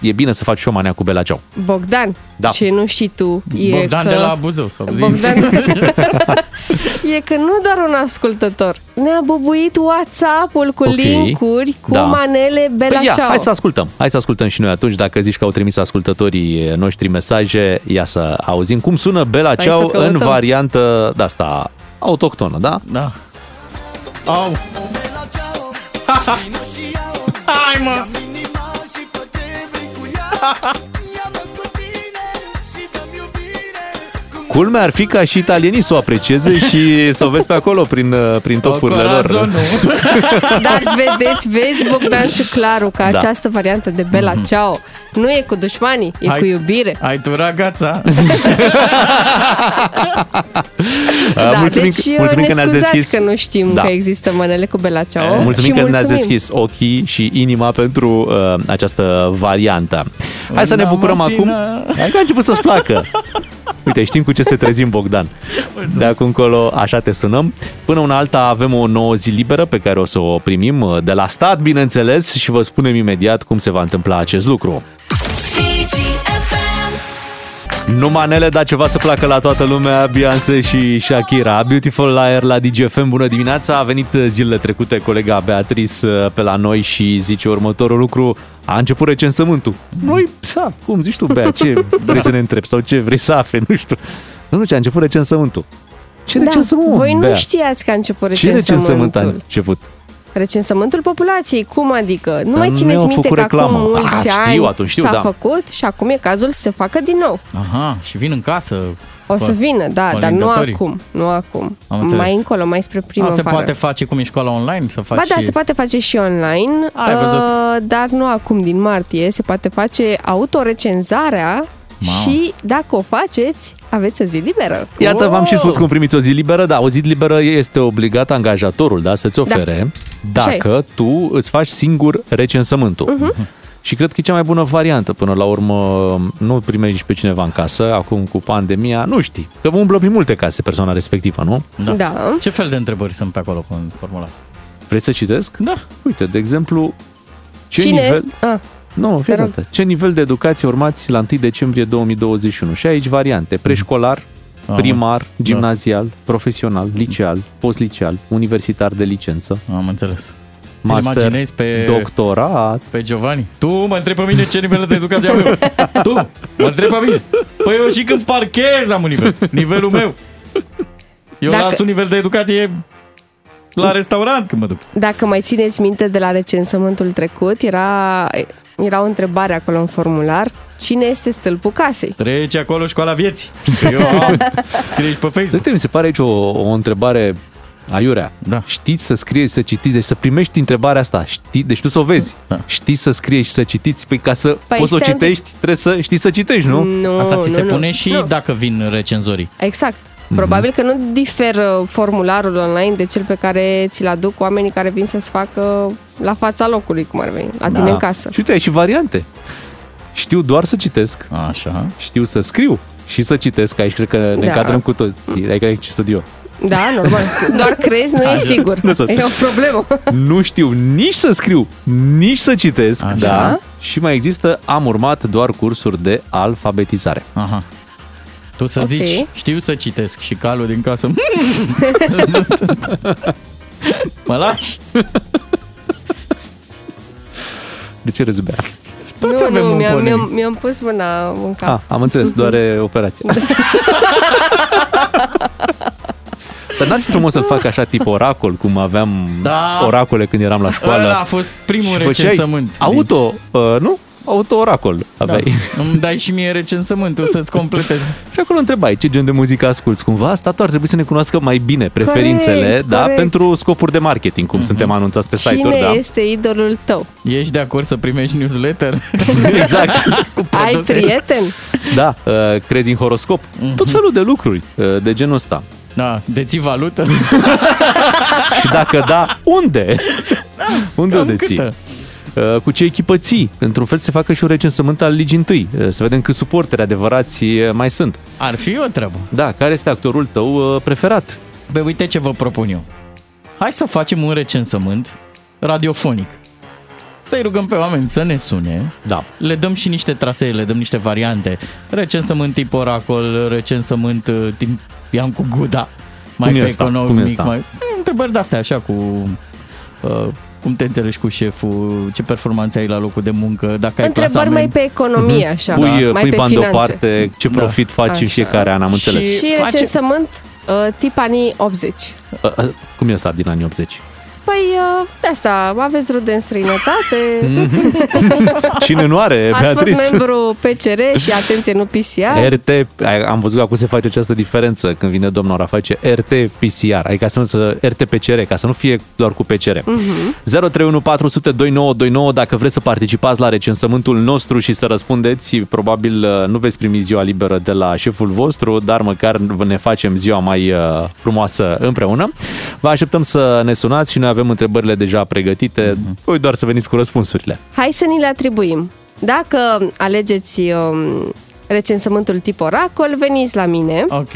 e bine să faci și o manea cu Bela Ceau. Bogdan, da. și nu știi tu. E Bogdan că... de la Buzău sau Bogdan E că nu doar un ascultător. Ne-a bubuit WhatsApp-ul cu okay. linkuri cu da. manele Bela păi ia, Ceau. Hai să ascultăm. Hai să ascultăm și noi atunci. Dacă zici că au trimis ascultătorii noștri mesaje, ia să auzim cum sună Bela Ceau în variantă de asta autohtonă, da? Da. Au. Hai, mă! Culmea ar fi ca și italienii să o aprecieze și să o vezi pe acolo prin, uh, prin topurile lor. Corazon, nu? Dar vedeți, vezi Bogdan Ciuclaru că Da. această variantă de Bella Ciao nu e cu dușmanii, e Hai- cu iubire. Ai tu ragața? Da, mulțumim, deci mulțumim ne că ne-ați scuzați deschis. că nu știm Da. că există manele cu Bella Ciao. Mulțumim și că ne-ați mulțumim. deschis ochii și inima pentru uh, această variantă. Hai să ne Una bucurăm acum. matină. Hai că a început să-ți placă. Uite, știm cu ce să te trezim, Bogdan. De acum încolo așa te sunăm. Până una alta avem o nouă zi liberă pe care o să o primim uh, de la stat, bineînțeles, și vă spunem imediat cum se va întâmpla acest lucru. Nu manele, dar ceva să placă la toată lumea, Beyoncé și Shakira. Beautiful Liar la DGFM, bună dimineața! A venit zilele trecute colega Beatrice uh, pe la noi și zice următorul lucru. A început recensământul. Noi, da, cum zici tu, Bea, ce vrei să ne întrebi sau ce vrei să afli, nu știu. Nu, nu, ce a început recensământul. Ce Da, recensământ, voi nu Bea? știați că a început Ce recensământ a recensământul. început? Recensământul populației, cum adică? Nu Dar mai nu țineți i-au minte făcut că acum reclamă. mulți Ah, știu, ani atunci știu, s-a da. făcut și acum e cazul să se facă din nou. Aha, și vin în casă. O să Cu- vină, da, cu dar nu alintătorii. acum, nu acum. Am înțeles. mai încolo, mai spre A, primăvară. se poate face cum e școala online? Să faci Ba da, și... se poate face și online, Ai văzut. uh, dar nu acum din martie. Se poate face autorecenzarea Mamă. și dacă o faceți, aveți o zi liberă. Iată, v-am și spus cum primiți o zi liberă. Da, o zi liberă este obligat angajatorul da, să-ți ofere Așa dacă tu îți faci singur recensământul. Mhm. Și cred că e cea mai bună variantă. Până la urmă, nu primești pe cineva în casă, acum cu pandemia, nu știi. Că umblă prin multe case persoana respectivă, nu? Da. da. Ce fel de întrebări sunt pe acolo în formular? Vrei să citesc? Da. Uite, de exemplu, ce Cine nivel... este? Ah, Nu, fii Te rog. atentă. Ce nivel de educație urmați la 1 decembrie 2021? Și aici variante. Preșcolar, Am- primar, da. gimnazial, profesional, liceal, postliceal, universitar de licență. Am înțeles. Master, Ți-l imaginezi pe... doctorat. Pe Giovanni? Tu mă întrebi pe mine ce nivel de educație am eu. Tu mă întrebi pe mine. Păi eu și când parchez am un nivel. Nivelul meu. Eu Dacă- las un nivel de educație la restaurant când mă duc. Dacă mai țineți minte de la recensământul trecut, era, era o întrebare acolo în formular. Cine este stâlpul casei? Trece acolo școala vieții. Că eu am. Scrie și pe Facebook. Uite, mi se pare aici o, o întrebare aiurea. Da. Știți să scrieți, să citiți, deci să primești întrebarea asta. Știi, deci tu să o vezi. Da. Știți să scrieți și să citiți? Păi ca să Păi poți să o stai un pic. citești, trebuie să știi să citești, nu? Nu, Asta ți nu, se nu. pune și Nu. dacă vin recenzorii. Exact. Mhm. Probabil că nu diferă formularul online de cel pe care ți-l aduc oamenii care vin să-ți facă la fața locului, cum ar veni, la tine în casă. Și uite, ai și variante. Știu doar să citesc. Așa. Știu să scriu și să citesc. Aici cred că ne Da. încadrăm cu toții. Adică aici studio. Da, normal. Doar crezi, nu e Așa. sigur. Nu sunt. E o problemă. nu știu nici să scriu, nici să citesc, Așa. da. Și mai există, am urmat doar cursuri de alfabetizare. Aha. Tu să Ok. zici, știu să citesc și calul din casă. mă lași? De ce râzi, Bea? Toți nu, avem nu, un mi-am, pornit. mi-am, mi-am pus mâna în cap. Ah, am înțeles, doar e operația. Dar n-ar fi frumos să-l fac așa tip oracol, cum aveam Da. oracole când eram la școală. Ăla a fost primul Și făceai recensământ. Auto, uh, nu? Auto-oracol aveai. Da. Îmi dai și mie recensământul să-ți completezi. Și acolo întrebai ce gen de muzică asculti cumva. Statul ar trebui să ne cunoască mai bine preferințele, Corect, da, corect. pentru scopuri de marketing, cum suntem anunțați pe Cine site-uri, da. este idolul tău? Ești de acord să primești newsletter? Exact. Cu Ai produse? prieten? Da, uh, crezi în horoscop. Mhm. Tot felul de lucruri uh, de genul ăsta. Da, deții valută? Și dacă da, unde? unde o cam deții? câtă? Uh, Cu ce echipă ții? Într-un fel se facă și un recensământ al ligii întâi. Uh, Să vedem câți suporteri adevărați uh, mai sunt. Ar fi o treabă. Da, care este actorul tău uh, preferat? Bă, uite ce vă propun eu. Hai să facem un recensământ radiofonic. Să-i rugăm pe oameni să ne sune. Da. Le dăm și niște trasee, le dăm niște variante. Recensământ tip oracol, recensământ uh, tip Iancu Guda. Mai Cum e pe ăsta? economic, Cum e ăsta? mai... Întrebări de-astea, așa, cu... Uh, cum te înțelegi cu șeful, ce performanțe ai la locul de muncă, dacă ai Întrebări clasament. mai pe economie, așa, Pui, uh, mai pui pe bani finanțe. deoparte, ce Da. profit faci în Așa. fiecare an, am înțeles. Și face- recensământ uh, tip anii 80. Uh, uh, Cum e ăsta din anii 80? Păi, uh, de asta, aveți rude în străinătate. Cine nu are, Ați Beatrice? fost membru PCR și, atenție, nu PCR. RT, ai- am văzut acum se face această diferență când vine domnul a face RT-PCR, adică să nu să RT-PCR, ca să nu fie doar cu PCR. Mhm. 031 400 2929 dacă vreți să participați la recensământul nostru și să răspundeți, probabil uh, nu veți primi ziua liberă de la șeful vostru, dar măcar ne facem ziua mai uh, frumoasă împreună. Vă așteptăm să ne sunați și noi avem întrebările deja pregătite, voi doar să veniți cu răspunsurile. Hai să ni le atribuim. Dacă alegeți um, recensământul tip oracol, veniți la mine. Ok.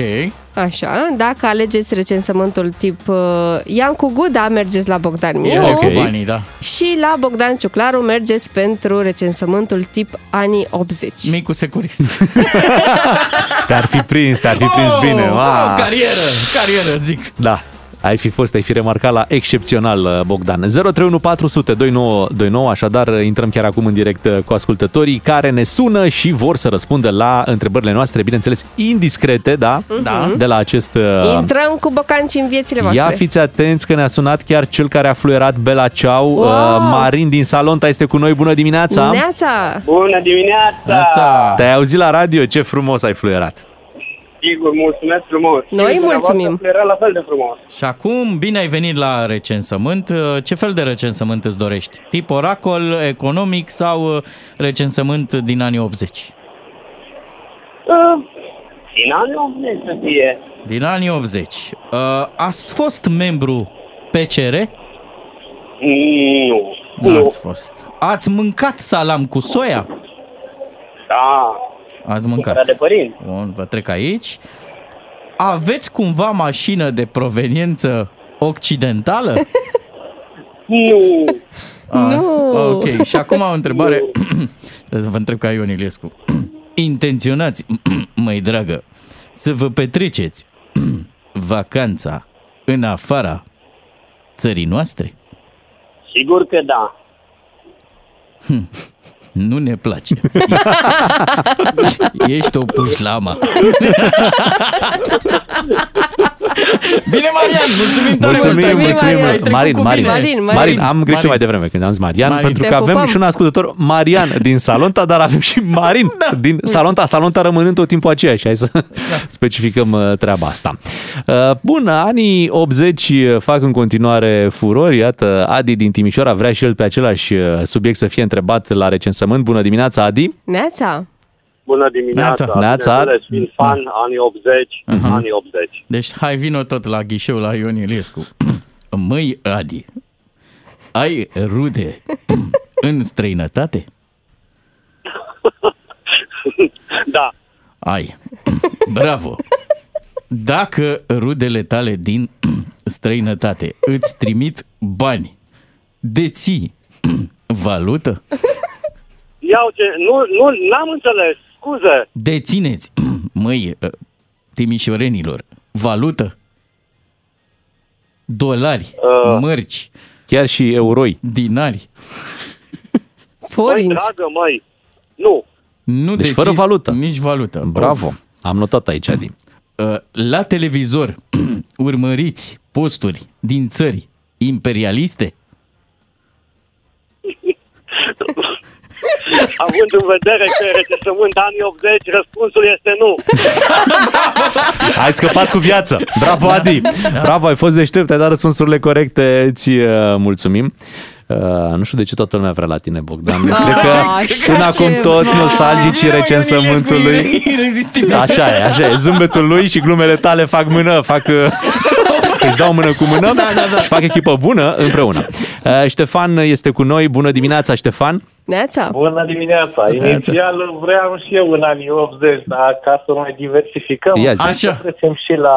Așa, dacă alegeți recensământul tip uh, Iancu Guda, mergeți la Bogdan Miu. Eu cu banii, da. Și la Bogdan Ciuclaru mergeți pentru recensământul tip anii 80. Micul securist. Te-ar fi prins, te-ar fi prins bine. Oh, Wow. carieră, carieră, zic. Da. Ai fi fost, ai fi remarcat la excepțional, uh, Bogdan. 031 400 2929, așadar uh, intrăm chiar acum în direct uh, cu ascultătorii care ne sună și vor să răspundă la întrebările noastre, bineînțeles, indiscrete, da? Da. De la acest... uh, Intrăm cu bocanci în viețile voastre. Ia fiți atenți că ne-a sunat chiar cel care a fluierat Bela Ceau. Wow! Uh, Marin din Salonta este cu noi. Bună dimineața! Neața! Bună dimineața! Te-ai auzit la radio? Ce frumos ai fluierat! Sigur, mulțumesc frumos. Noi Și mulțumim. Era la fel de frumos. Și acum, bine ai venit la recensământ. Ce fel de recensământ îți dorești? Tip oracol, economic sau uh, recensământ din anii 80? Uh, Din anul 80 să fie. Din anii 80. Uh, ați fost membru PCR? Nu. Nu ați fost. Ați mâncat salam cu soia? Da. Ați mâncat. Cumpărat de părinți. Bun, vă trec aici. Aveți cumva mașină de proveniență occidentală? Nu. A, Nu. Ok, și acum o întrebare. Să vă întreb ca Ion Iliescu. Intenționați, măi dragă, să vă petreceți vacanța în afara țării noastre? Sigur că da. Hm, Nu ne place. Ești o pușlama. Bine, Marian, mulțumim tare Mulțumim, mult. mulțumim. Ai trecut Marin, cu Marin, bine. Marin, Marin. Marin, am greșit Marin. mai devreme când am zis Marian, Marin. pentru Te că avem pupăm. și un ascultător, Marian din Salonta, dar avem și Marin din Salonta, Salonta rămânând tot timpul aceeași. Hai să specificăm uh, treaba asta. Uh, Bun, anii 80 fac în continuare furori. Iată, Adi din Timișoara vrea și el pe același uh, subiect să fie întrebat la recensământ. Bună dimineața, Adi! Neața! Bună dimineața. Neața. Neața. Bineînțeles, fiind fan, anii 80, Mhm. anii 80. Deci hai vino tot la ghișeu la Ion Iliescu. Măi, Adi, ai rude în străinătate? Da. Ai. Bravo. Dacă rudele tale din străinătate îți trimit bani, deții valută? Iau ce... Nu, nu, n-am înțeles. Scuze. Dețineți, măi, ă, timișorenilor, valută? Dolari, Uh. mărci, Chiar și euroi. dinari. Măi, Forinți. dragă, măi. Nu. Nu Deci deții fără valută. Nici valută. Bravo! Am notat aici, Adi. Uh, La televizor urmăriți posturi din țări imperialiste? Având în vedere că e recensământ anii 80, răspunsul este nu. Ai scăpat cu viață. Bravo, Adi! Bravo, ai fost deștept, ai dat răspunsurile corecte. Îți uh, mulțumim. Uh, nu știu de ce toată lumea vrea la tine, Bogdan. Cred că Ah, sunt acum ceva. toți nostalgici recensământului. Irezistibil. Așa e, așa e. Zâmbetul lui și glumele tale fac mână, fac... uh, Își dau mână cu mână Da, da, da. și fac echipă bună împreună. Uh, Ștefan este cu noi. Bună dimineața, Ștefan! Neața! Bună dimineața! Inițial vreau și eu în anii 80, dar ca să mai diversificăm, Ia zi. Așa. să trecem și la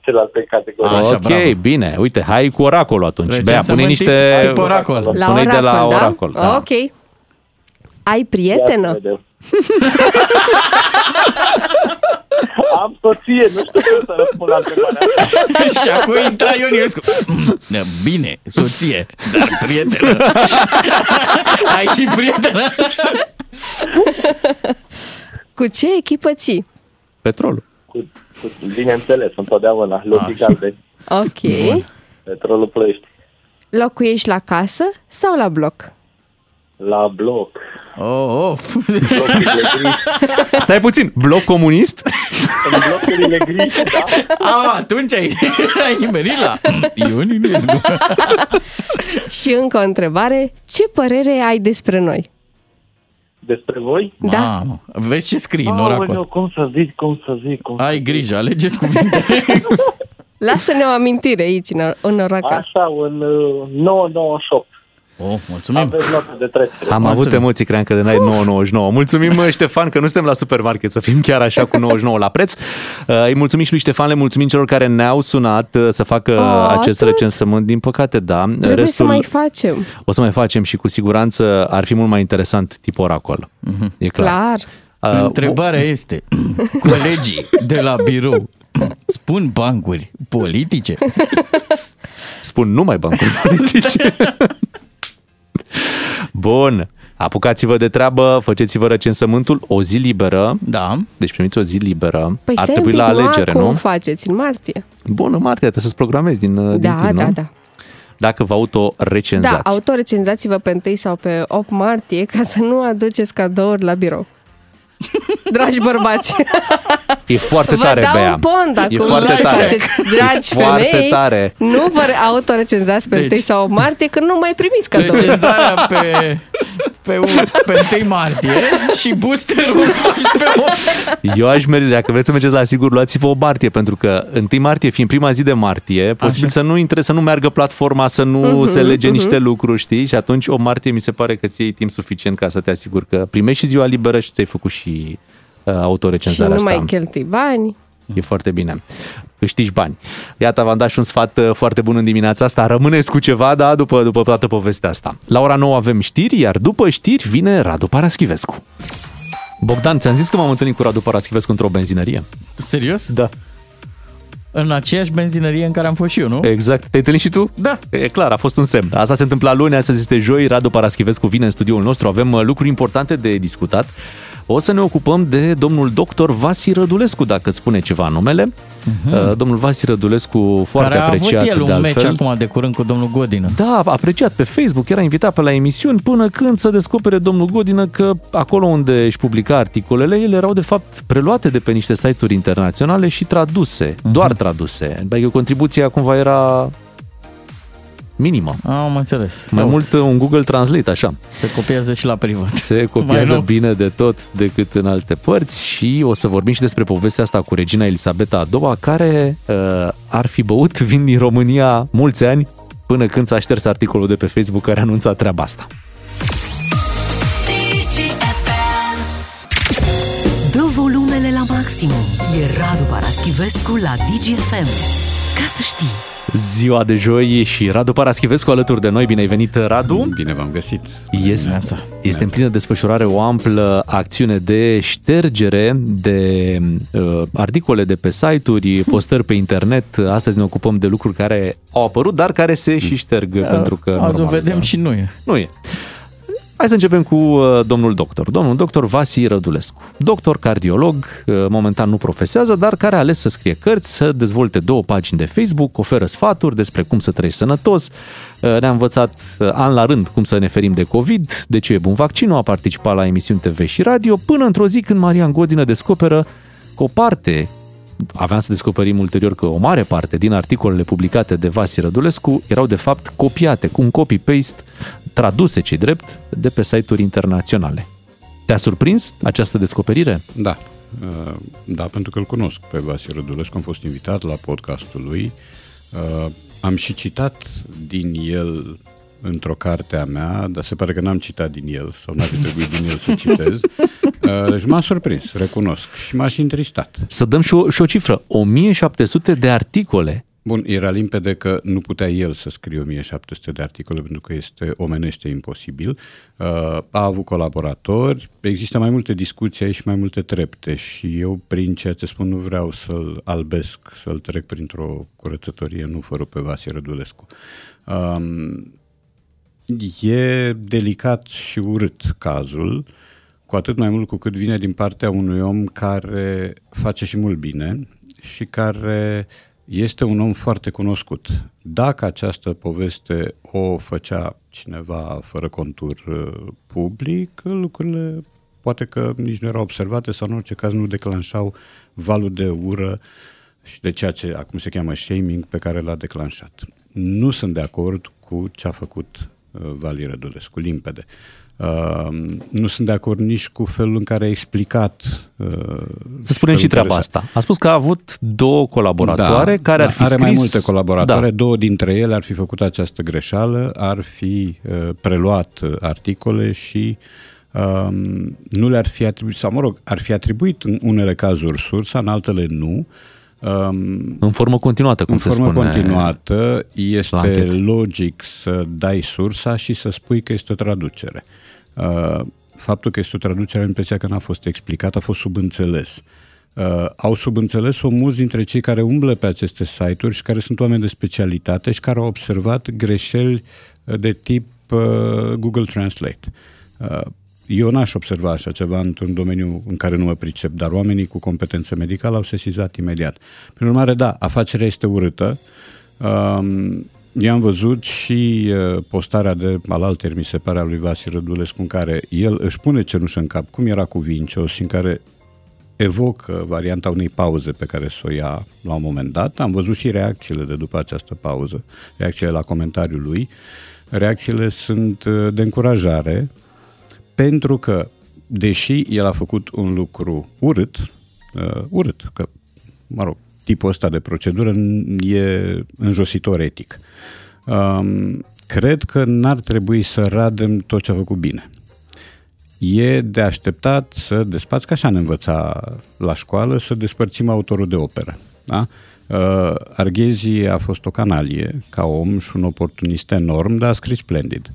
celelalte categorii. Așa, ok, bravo. bine. Uite, hai cu oracolul atunci. Bea, pune Recensământ niște... tip- tip oracol. La Pune-i oracol, de la da? oracol. Da. Ok. Ai prietenă? Am soție, nu știu cum să răspund la întrebarea asta. și acum intra Ion Iliescu. Bine, soție, dar prietenă. Ai și prietenă? Cu ce echipă ții? Petrolul. Cu, cu, bineînțeles, întotdeauna, logical de Ok. petrolul plăiești. Locuiești la casă sau la bloc? La bloc. Oh, of. Blocurile gri. Stai puțin, bloc comunist? În blocurile gri, da? A, atunci ai, ai nimerit la Ion Ionescu. Și încă o întrebare, ce părere ai despre noi? Despre voi? Da. Mamă, vezi ce scrii în Aoleu, oracol. cum să zic, cum să zic, cum să Ai grijă, alegeți cuvinte. Lasă-ne o amintire aici, în, în oracol. Așa, un uh, 998. Oh, mulțumim. Aveți notă de trecere. Am avut emoții, cream că de n-ai 9,99. Mulțumim, mă, Ștefan, că nu suntem la supermarket, să fim chiar așa cu 99 la preț. Uh, Îi mulțumim și lui Ștefan, le mulțumim celor care ne-au sunat uh, să facă Oh, acest atât? recensământ. Din păcate, da. Trebuie să mai facem. o să mai facem și cu siguranță ar fi mult mai interesant tip oracol. E clar. Clar. Uh, Întrebarea este, colegii de la birou spun bancuri politice? Spun numai bancuri politice. Bun. Apucați-vă de treabă, faceți-vă recensământul, o zi liberă. Da. Deci primiți o zi liberă. Păi Ar stai trebui un pic, la nu alegere, acum nu? faceți, în martie. Bun, în martie, trebuie să-ți programezi din, din Da, timp, da, nu? da. Dacă vă autorecenzați. Da, autorecenzați-vă pe 1 sau pe 8 martie ca să nu aduceți cadouri la birou. Dragi bărbați, E foarte vă tare, dau Bea. un pont E acum foarte să tare. faceți. Dragi E foarte femei, tare. nu vă autorecenzați pe 1 Deci- sau 8 martie când nu mai primiți cadouri. Recenzarea pe, pe, un- pe 1 martie și boosterul faci pe 8. Eu aș merge, dacă vreți să mergeți la sigur, luați-vă o martie, pentru că 1 martie, fiind prima zi de martie, posibil să nu intre, să nu meargă platforma, să nu Mhm, se lege mhm. niște lucruri, știi? Și atunci o martie mi se pare că ți iei timp suficient ca să te asiguri că primești și ziua liberă și ți-ai făcut și uh, Și autorecenzarea nu asta. mai cheltui bani. E foarte bine. Câștigi bani. Iată, v-am dat și un sfat uh, foarte bun în dimineața asta. Rămâneți cu ceva, da, după, după toată povestea asta. La ora 9 avem știri, iar după știri vine Radu Paraschivescu. Bogdan, ți-am zis că m-am întâlnit cu Radu Paraschivescu într-o benzinărie. Serios? Da. În aceeași benzinărie în care am fost și eu, nu? Exact. Te-ai întâlnit și tu? Da. E clar, a fost un semn. Asta se întâmpla luni, astăzi este joi. Radu Paraschivescu vine în studioul nostru. Avem uh, lucruri importante de discutat. O să ne ocupăm de domnul doctor Vasi Rădulescu, dacă îți spune ceva numele. Uh, Domnul Vasi Rădulescu, foarte care a apreciat avut el de un meci altfel. acum de curând cu domnul Godină. Da, apreciat pe Facebook, era invitat pe la emisiuni până când să descopere domnul Godină că acolo unde își publica articolele, ele erau de fapt preluate de pe niște site-uri internaționale și traduse, Mhm. doar traduse. Adică contribuția cumva era minimă. Am înțeles. Mai Ia mult un Google Translate, așa. Se copiază și la privat. Se Mai copiază rău. bine de tot decât în alte părți și o să vorbim și despre povestea asta cu regina Elisabeta a II, care uh, ar fi băut vin din România mulți ani până când s-a șters articolul de pe Facebook care anunța treaba asta. Dă volumele la maximum. E Radu Paraschivescu la DGFM. Ca să știi. Ziua de joi și Radu Paraschivescu alături de noi. Bine ai venit, Radu! Bine v-am găsit! Este, este în plină desfășurare o amplă acțiune de ștergere de uh, articole de pe site-uri, postări pe internet. Astăzi ne ocupăm de lucruri care au apărut, dar care se și șterg pentru că... Azi o normal, vedem da. și nu e. Nu e. Hai să începem cu uh, domnul doctor. Domnul doctor Vasi Rădulescu. Doctor cardiolog, uh, momentan nu profesează, dar care a ales să scrie cărți, să dezvolte două pagini de Facebook, oferă sfaturi despre cum să trăiești sănătos, uh, ne-a învățat uh, an la rând cum să ne ferim de COVID, de ce e bun vaccinul, a participat la emisiuni TV și radio, până într-o zi când Marian Godină descoperă că o parte aveam să descoperim ulterior că o mare parte din articolele publicate de Vasi Rădulescu erau de fapt copiate cu un copy-paste traduse cei drept de pe site-uri internaționale. Te-a surprins această descoperire? Da. Uh, Da, pentru că îl cunosc pe Vasile Rădulescu, am fost invitat la podcastul lui. Uh, Am și citat din el într-o carte a mea, dar se pare că n-am citat din el sau n-ar fi trebuit din el să citez. Uh, Deci m-a surprins, recunosc, și m-a și întristat. Să dăm și o, și o cifră. 1700 de articole. Bun, era limpede că nu putea el să scrie 1700 de articole pentru că este omenește imposibil. Uh, A avut colaboratori, există mai multe discuții aici și mai multe trepte și eu prin ceea ce spun nu vreau să-l albesc, să-l trec printr-o curățătorie, nu fără pe Vasile Rădulescu. Um, E delicat și urât cazul, cu atât mai mult cu cât vine din partea unui om care face și mult bine și care este un om foarte cunoscut. Dacă această poveste o făcea cineva fără contur uh, public, lucrurile poate că nici nu erau observate sau în orice caz nu declanșau valul de ură și de ceea ce acum se cheamă shaming pe care l-a declanșat. Nu sunt de acord cu ce a făcut uh, Vali Rădulescu, limpede. Uh, nu sunt de acord nici cu felul în care a explicat. Uh, Să spunem și treaba asta. A spus că a avut două colaboratoare da, care da, ar fi are scris... mai multe colaboratoare, Da. două dintre ele ar fi făcut această greșeală, ar fi uh, preluat uh, articole și um, nu le-ar fi atribuit, sau mă rog, ar fi atribuit în unele cazuri sursa, în altele nu. Um, În formă continuată, cum în se formă spune. continuată la este anchetă. logic să dai sursa și să spui că este o traducere. Uh, faptul că este o traducere, am impresia că n-a fost explicat, a fost subînțeles. Uh, au subînțeles-o mulți dintre cei care umblă pe aceste site-uri și care sunt oameni de specialitate și care au observat greșeli uh, de tip uh, Google Translate. Uh, eu n-aș observa așa ceva într-un domeniu în care nu mă pricep, dar oamenii cu competență medicală au sesizat imediat. Prin urmare, da, afacerea este urâtă. Um, eu am văzut și uh, postarea de alalteri, mi se pare, a lui Vasi Rădulescu, în care el își pune cenușă în cap, cum era cu Vincios, și în care evocă varianta unei pauze pe care să o ia la un moment dat. Am văzut și reacțiile de după această pauză, reacțiile la comentariul lui. Reacțiile sunt uh, de încurajare, pentru că, deși el a făcut un lucru urât, uh, urât, că, mă rog, tipul ăsta de procedură n- e înjositor etic. Um, cred că n-ar trebui să radem tot ce a făcut bine. E de așteptat să despați, că așa ne învăța la școală, să despărțim autorul de operă. Da? Uh, Arghezi a fost o canalie ca om și un oportunist enorm, dar a scris splendid.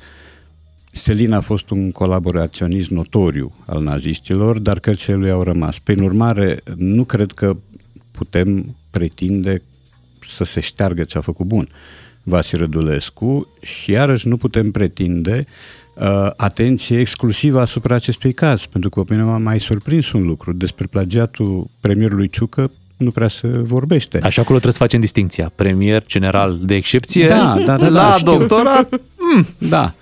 Selin a fost un colaboraționist notoriu al naziștilor, dar cărțile lui au rămas. Prin urmare, nu cred că putem pretinde să se șteargă ce a făcut bun Vasi Rădulescu și iarăși nu putem pretinde uh, atenție exclusivă asupra acestui caz, pentru că pe mine m-a mai surprins un lucru. Despre plagiatul premierului Ciucă nu prea se vorbește. Așa acolo trebuie să facem distinția. Premier, general de excepție, Da, da, da, la da, știu. doctorat, Da.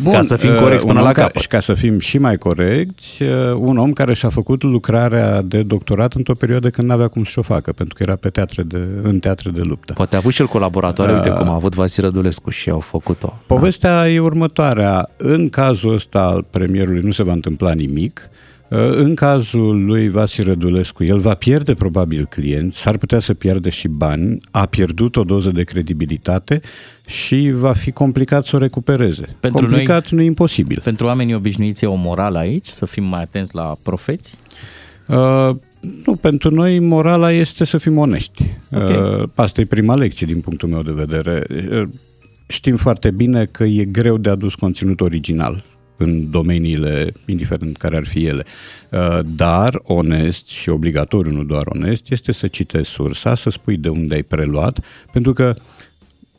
Bun, Ca să fim corecți uh, până un la om care- capăt. Și ca să fim și mai corecți, uh, un om care și-a făcut lucrarea de doctorat într-o perioadă când n-avea cum să o facă, pentru că era pe teatre de, în teatre de luptă. Poate a avut și el colaboratoare, Da. uite cum a avut Vasile Rădulescu și au făcut-o. Povestea e următoarea. În cazul ăsta al premierului nu se va întâmpla nimic. Uh, În cazul lui Vasi Rădulescu, el va pierde probabil clienți, s-ar putea să pierde și bani, a pierdut o doză de credibilitate și va fi complicat să o recupereze. Pentru complicat nu e imposibil. Pentru oamenii obișnuiți e o morală aici, să fim mai atenți la profeți? Uh, nu, pentru noi morala este să fim onești. Ok. Uh, asta e prima lecție din punctul meu de vedere. Uh, știm foarte bine că e greu de adus conținut original în domeniile, indiferent care ar fi ele. Uh, Dar onest și obligatoriu, nu doar onest, este să citești sursa, să spui de unde ai preluat, pentru că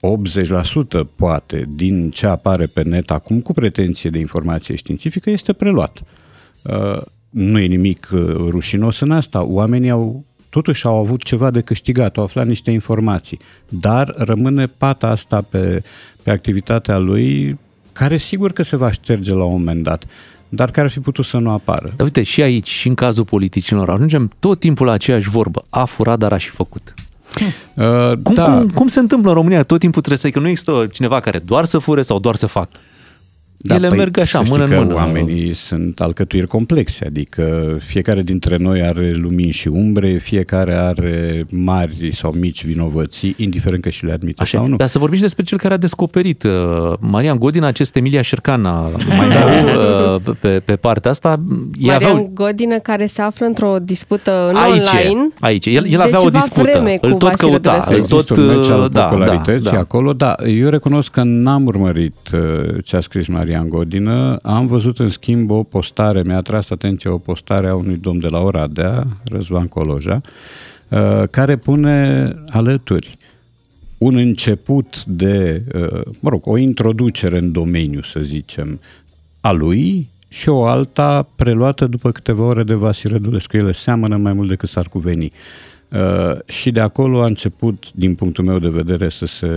80% poate din ce apare pe net acum cu pretenție de informație științifică este preluat. Uh, Nu e nimic uh, rușinos în asta. Oamenii au totuși au avut ceva de câștigat, au aflat niște informații. Dar rămâne pata asta pe, pe activitatea lui, care sigur că se va șterge la un moment dat, dar care ar fi putut să nu apară. Dar uite, și aici, și în cazul politicilor, ajungem tot timpul la aceeași vorbă. A furat, dar a și făcut. Uh, Cum, da. cum, cum se întâmplă în România? Tot timpul trebuie să că nu există cineva care doar să fure sau doar să facă. Da, Ele păi merg așa, să știi mână în că mână. oamenii sunt alcătuiri complexe, adică fiecare dintre noi are lumini și umbre, fiecare are mari sau mici vinovății, indiferent că și le admite Așa, sau nu. dar să vorbim și despre cel care a descoperit. uh, Marian Godin, acest Emilia Șercana, mai dau uh, pe, pe partea asta, ei Marian aveau, Godină care se află într-o dispută în aici, online. aici, el, el de avea o ceva dispută, vreme cu îl tot Vasile căuta, Dănescu. îl Există tot, un meci al uh, da, popularității da, da. acolo, da. Eu recunosc că n-am urmărit uh, ce a scris Marian Godină, am văzut în schimb o postare, mi-a atras atenția o postare a unui domn de la Oradea, Răzvan Coloja, uh, care pune alături un început de, uh, mă rog, o introducere în domeniu, să zicem, a lui și o alta preluată după câteva ore de Vasile Rădulescu. Ele seamănă mai mult decât s-ar cuveni. Uh, și de acolo a început, din punctul meu de vedere, să se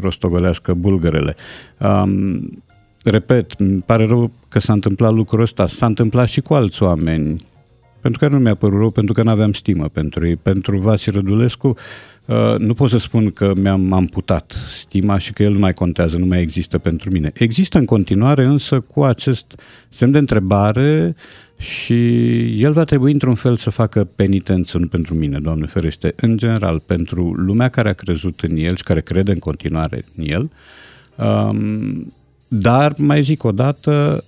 rostogolească bulgărele. Um, repet, îmi pare rău că s-a întâmplat lucrul ăsta. S-a întâmplat și cu alți oameni. Pentru că nu mi-a părut rău, pentru că nu aveam stimă pentru ei. Pentru Vasi Rădulescu, uh, nu pot să spun că mi-am amputat stima și că el nu mai contează, nu mai există pentru mine. Există în continuare, însă, cu acest semn de întrebare și el va trebui într-un fel să facă penitență, nu pentru mine, Doamne ferește, în general, pentru lumea care a crezut în el și care crede în continuare în el. Um, dar, mai zic o dată,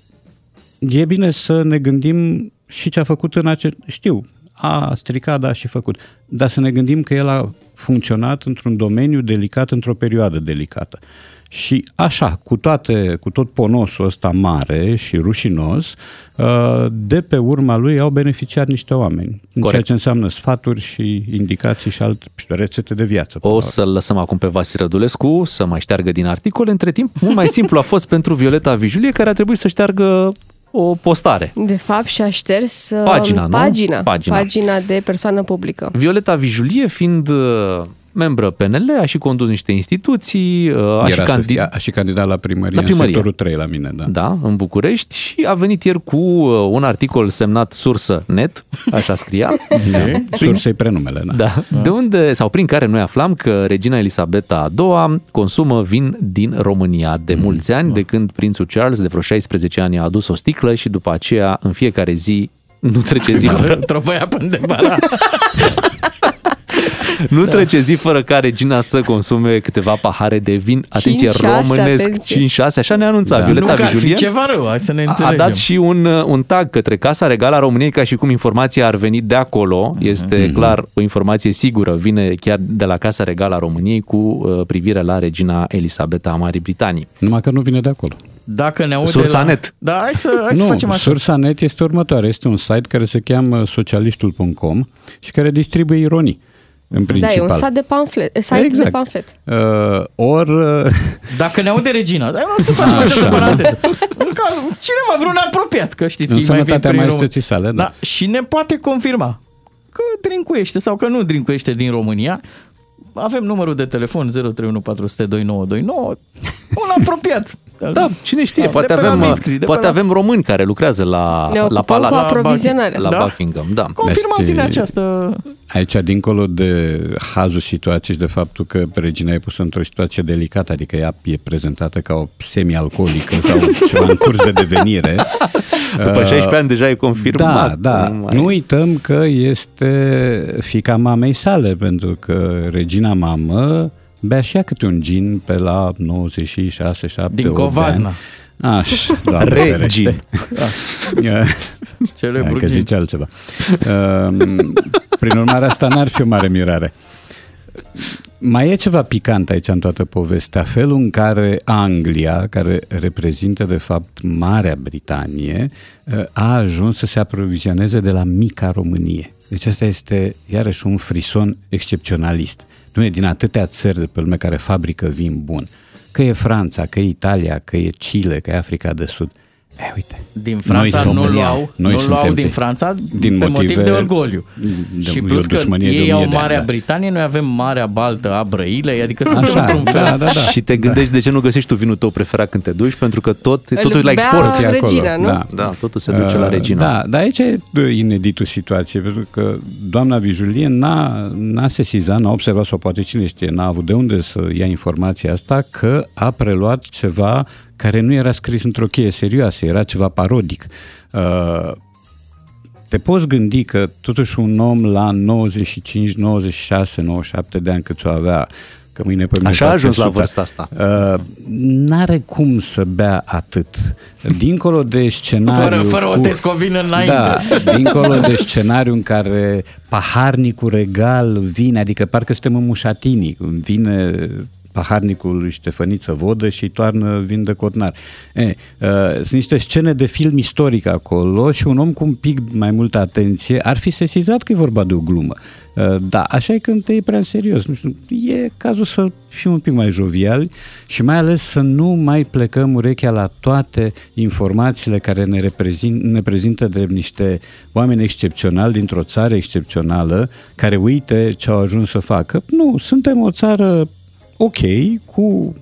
e bine să ne gândim și ce a făcut în acest... Știu, a stricat, da, și făcut. Dar să ne gândim că el a funcționat într-un domeniu delicat, într-o perioadă delicată. Și așa, cu, toate, cu tot ponosul ăsta mare și rușinos, uh, de pe urma lui au beneficiat niște oameni. În ceea ce înseamnă sfaturi și indicații și alte rețete de viață. O să-l lăsăm acum pe Vasi Rădulescu să mai șteargă din articol. Între timp, mult mai simplu a fost pentru Violeta Vijulie, care a trebuit să șteargă o postare. De fapt, și-a șters uh, Pagina, nu? pagina, Pagina. pagina de persoană publică. Violeta Vijulie fiind uh, membră PNL, a și condus niște instituții, uh, a, și, Era să candi- fie, a și candidat la primărie, La primărie. în sectorul 3 la mine, da. da, în București și a venit ieri cu uh, un articol semnat Sursă Net, așa scria. Okay. Sursei prenumele, da. Da, de unde, sau prin care noi aflam că regina Elisabeta II consumă vin din România de Mm. mulți ani, de când prințul Charles de vreo 16 ani a adus o sticlă și după aceea în fiecare zi nu trece zi fără, Tropăia până de bara. nu trece zi fără ca regina să consume câteva pahare de vin, atenție, 5-6, românesc, atenție. 5-6, așa ne anunța Da. Violeta nu că ar fi Vijulie. ceva rău, hai să ne A- înțelegem. A dat și un, uh, un tag către Casa Regală a României ca și cum informația ar veni de acolo. Este Mhm. clar o informație sigură, vine chiar de la Casa Regală a României cu uh, privire la regina Elisabeta a Marii Britanii. Numai că nu vine de acolo. Dacă ne aude Sursa la... net. Da, hai să, hai să nu, facem așa. sursa net este următoare. Este un site care se cheamă socialistul.com și care distribuie ironii, în Da, principal. e un site de pamflet. Site de Exact. pamflet. Uh, or, uh, Dacă ne aude regina, dar nu să facem Așa. această paranteză. În caz, cineva, vreun apropiat, că știți că în e mai vin sănătatea prin maestății România. sale, da. Da, și ne poate confirma că drincuiește sau că nu drincuiește din România. Avem numărul de telefon 031 400 2929, un apropiat. Da, cine știe, Da, poate, de pe la avem, Viscri, de poate pe la- avem români care lucrează la, Ne la ocupăm palat. cu aprovizionarea. La Da. Buckingham, da. Confirmați-ne Este- această... Aici, dincolo de hazul situației și de faptul că regina e pusă într-o situație delicată, adică ea e prezentată ca o semi-alcoolică sau ceva în curs de devenire. După 16 ani deja e confirmat. Da, da. Nu mai- Nu uităm că este fica mamei sale, pentru că regina mamă bea și ea câte un gin pe la 96, 7, Din 8 de Covazna. ani. Așa, doamne Regin. ferește. Celebru Hai că gin. zice altceva. Um, Prin urmare, asta n-ar fi o mare mirare. Mai e ceva picant aici în toată povestea, felul în care Anglia, care reprezintă de fapt Marea Britanie, a ajuns să se aprovizioneze de la mica Românie. Deci asta este iarăși un frison excepționalist. Nu e din atâtea țări de pe lume care fabrică vin bun. Că e Franța, că e Italia, că e Chile, că e Africa de Sud. E, uite, Din Franța Noi nu suntem- luau, noi nu luau suntem din tei. Franța Din pe motive- motiv de orgoliu. de- și e o plus că dușmănie de o ei mie au de ani, Marea da. Britanie, noi avem Marea Baltă a Brăilei, adică suntem Așa, într-un fel. da, da, da. Și te gândești de ce nu găsești tu vinul tău preferat când te duci, pentru că tot, totul e la bea export. E acolo, regina, nu? Da. Da, totul se duce la Uh, regina. Da, dar aici e ineditul situație, pentru că doamna Vijulie n-a, n-a sesizat, n-a observat, sau poate cine știe, n-a avut de unde să ia informația asta, că a preluat ceva care nu era scris într-o cheie serioasă, era ceva parodic. Uh, te poți gândi că totuși un om la 95, 96, 97 de ani cât o avea, că mâine pe mine Așa a face ajuns la 100, vârsta asta. Uh, n-are cum să bea atât. Dincolo de scenariu... Fără, fără o cu- tescovină înainte. Da, dincolo de scenariu în care paharnicul regal vine, adică parcă suntem în mușatinii, vine paharnicul lui Ștefăniță vodă și îi toarnă vin de cotnar. E, uh, sunt niște scene de film istoric acolo și un om cu un pic mai multă atenție ar fi sesizat că e vorba de o glumă. Uh, da, așa e când te iei prea în serios. Nu știu, e cazul să fim un pic mai joviali și mai ales să nu mai plecăm urechea la toate informațiile care ne, reprezint, ne prezintă de niște oameni excepționali dintr-o țară excepțională care uite ce au ajuns să facă. Nu, suntem o țară ok, cu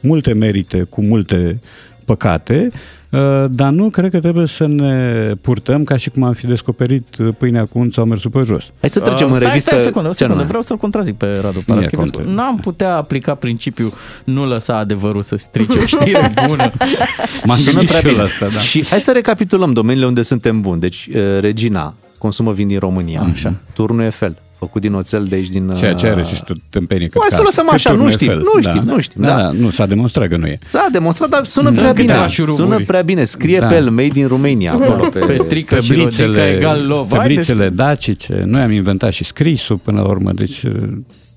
multe merite, cu multe păcate, uh, dar nu cred că trebuie să ne purtăm ca și cum am fi descoperit pâinea cu un sau mersul pe jos. Hai să trecem Uh, în stai, revistă. Stai, o secundă, o Ce secundă. anume? Vreau să-l contrazic pe Radu Mie Paraschivescu. contra. N-am putea aplica principiul nu lăsa adevărul să strice o știre bună. M-am Sună gândit prea și eu bine. la asta, da. Și hai să recapitulăm domeniile unde suntem buni. Deci, uh, Regina consumă vin din România. Așa. Turnul Eiffel, făcut din oțel de aici din... Ceea ce are uh, și tot tâmpenie Hai să lăsăm așa, nu știm, nu știm, nu știm, Da, da. da, nu, s-a demonstrat că nu e. S-a demonstrat, dar sună Sunt prea câteva bine. șuruburi. Sună prea bine. Scrie Da. pe el, made in Romania, acolo pe... Petrică și Rodica egal love. Tăbrițele dacice, noi am inventat și scrisul până la urmă, deci uh,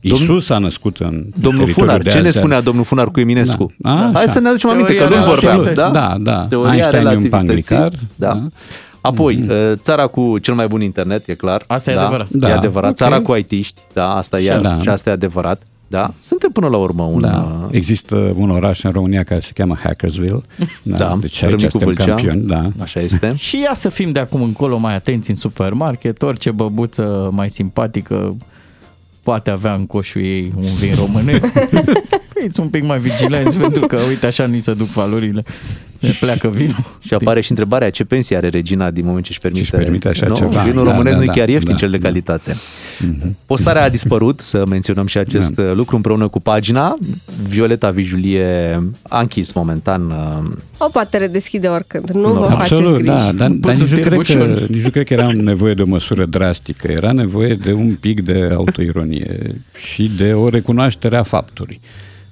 Isus a născut în Domnul teritoriul Funar, de ce ne Azean. spunea domnul Funar cu Eminescu? Da. A, Hai așa. să ne aducem aminte că Teoria nu vorbeam. relativității. Da, Da, da. Teoria Einstein e un relativității. panglicar. Da. Da. Apoi, uh, țara cu cel mai bun internet, e clar. Asta e da, adevărat. E Da, adevărat. ok. Țara cu IT-ști, da, asta e Da. și asta e adevărat. Da, suntem până la urmă un... Da. uh, Există un oraș în România care se cheamă Hackersville. Da, Deci aici Râmnicu suntem Vâlcea. campioni. Da. Așa este. Și ia să fim de acum încolo mai atenți în supermarket, orice băbuță mai simpatică poate avea în coșul ei un vin românesc. Fiți un pic mai vigilenți pentru că, uite, așa nu-i se duc valorile. Ne pleacă vinul. Și apare și întrebarea ce pensie are Regina din moment ce își permite, Ce-și permite așa nu? ceva. Vinul Da, românesc da, nu e da, chiar ieftin da, cel de da. calitate. Postarea a dispărut, să menționăm și acest Da. lucru împreună cu pagina. Violeta Vijulie a închis momentan uh, O poate redeschide oricând. Nu Nu, vă faceți Absolut, griji. da, dar, dar Pus nici, în nu cred că, târbușon. nici nu cred că era nevoie de o măsură drastică, era nevoie de un pic de autoironie și de o recunoaștere a faptului.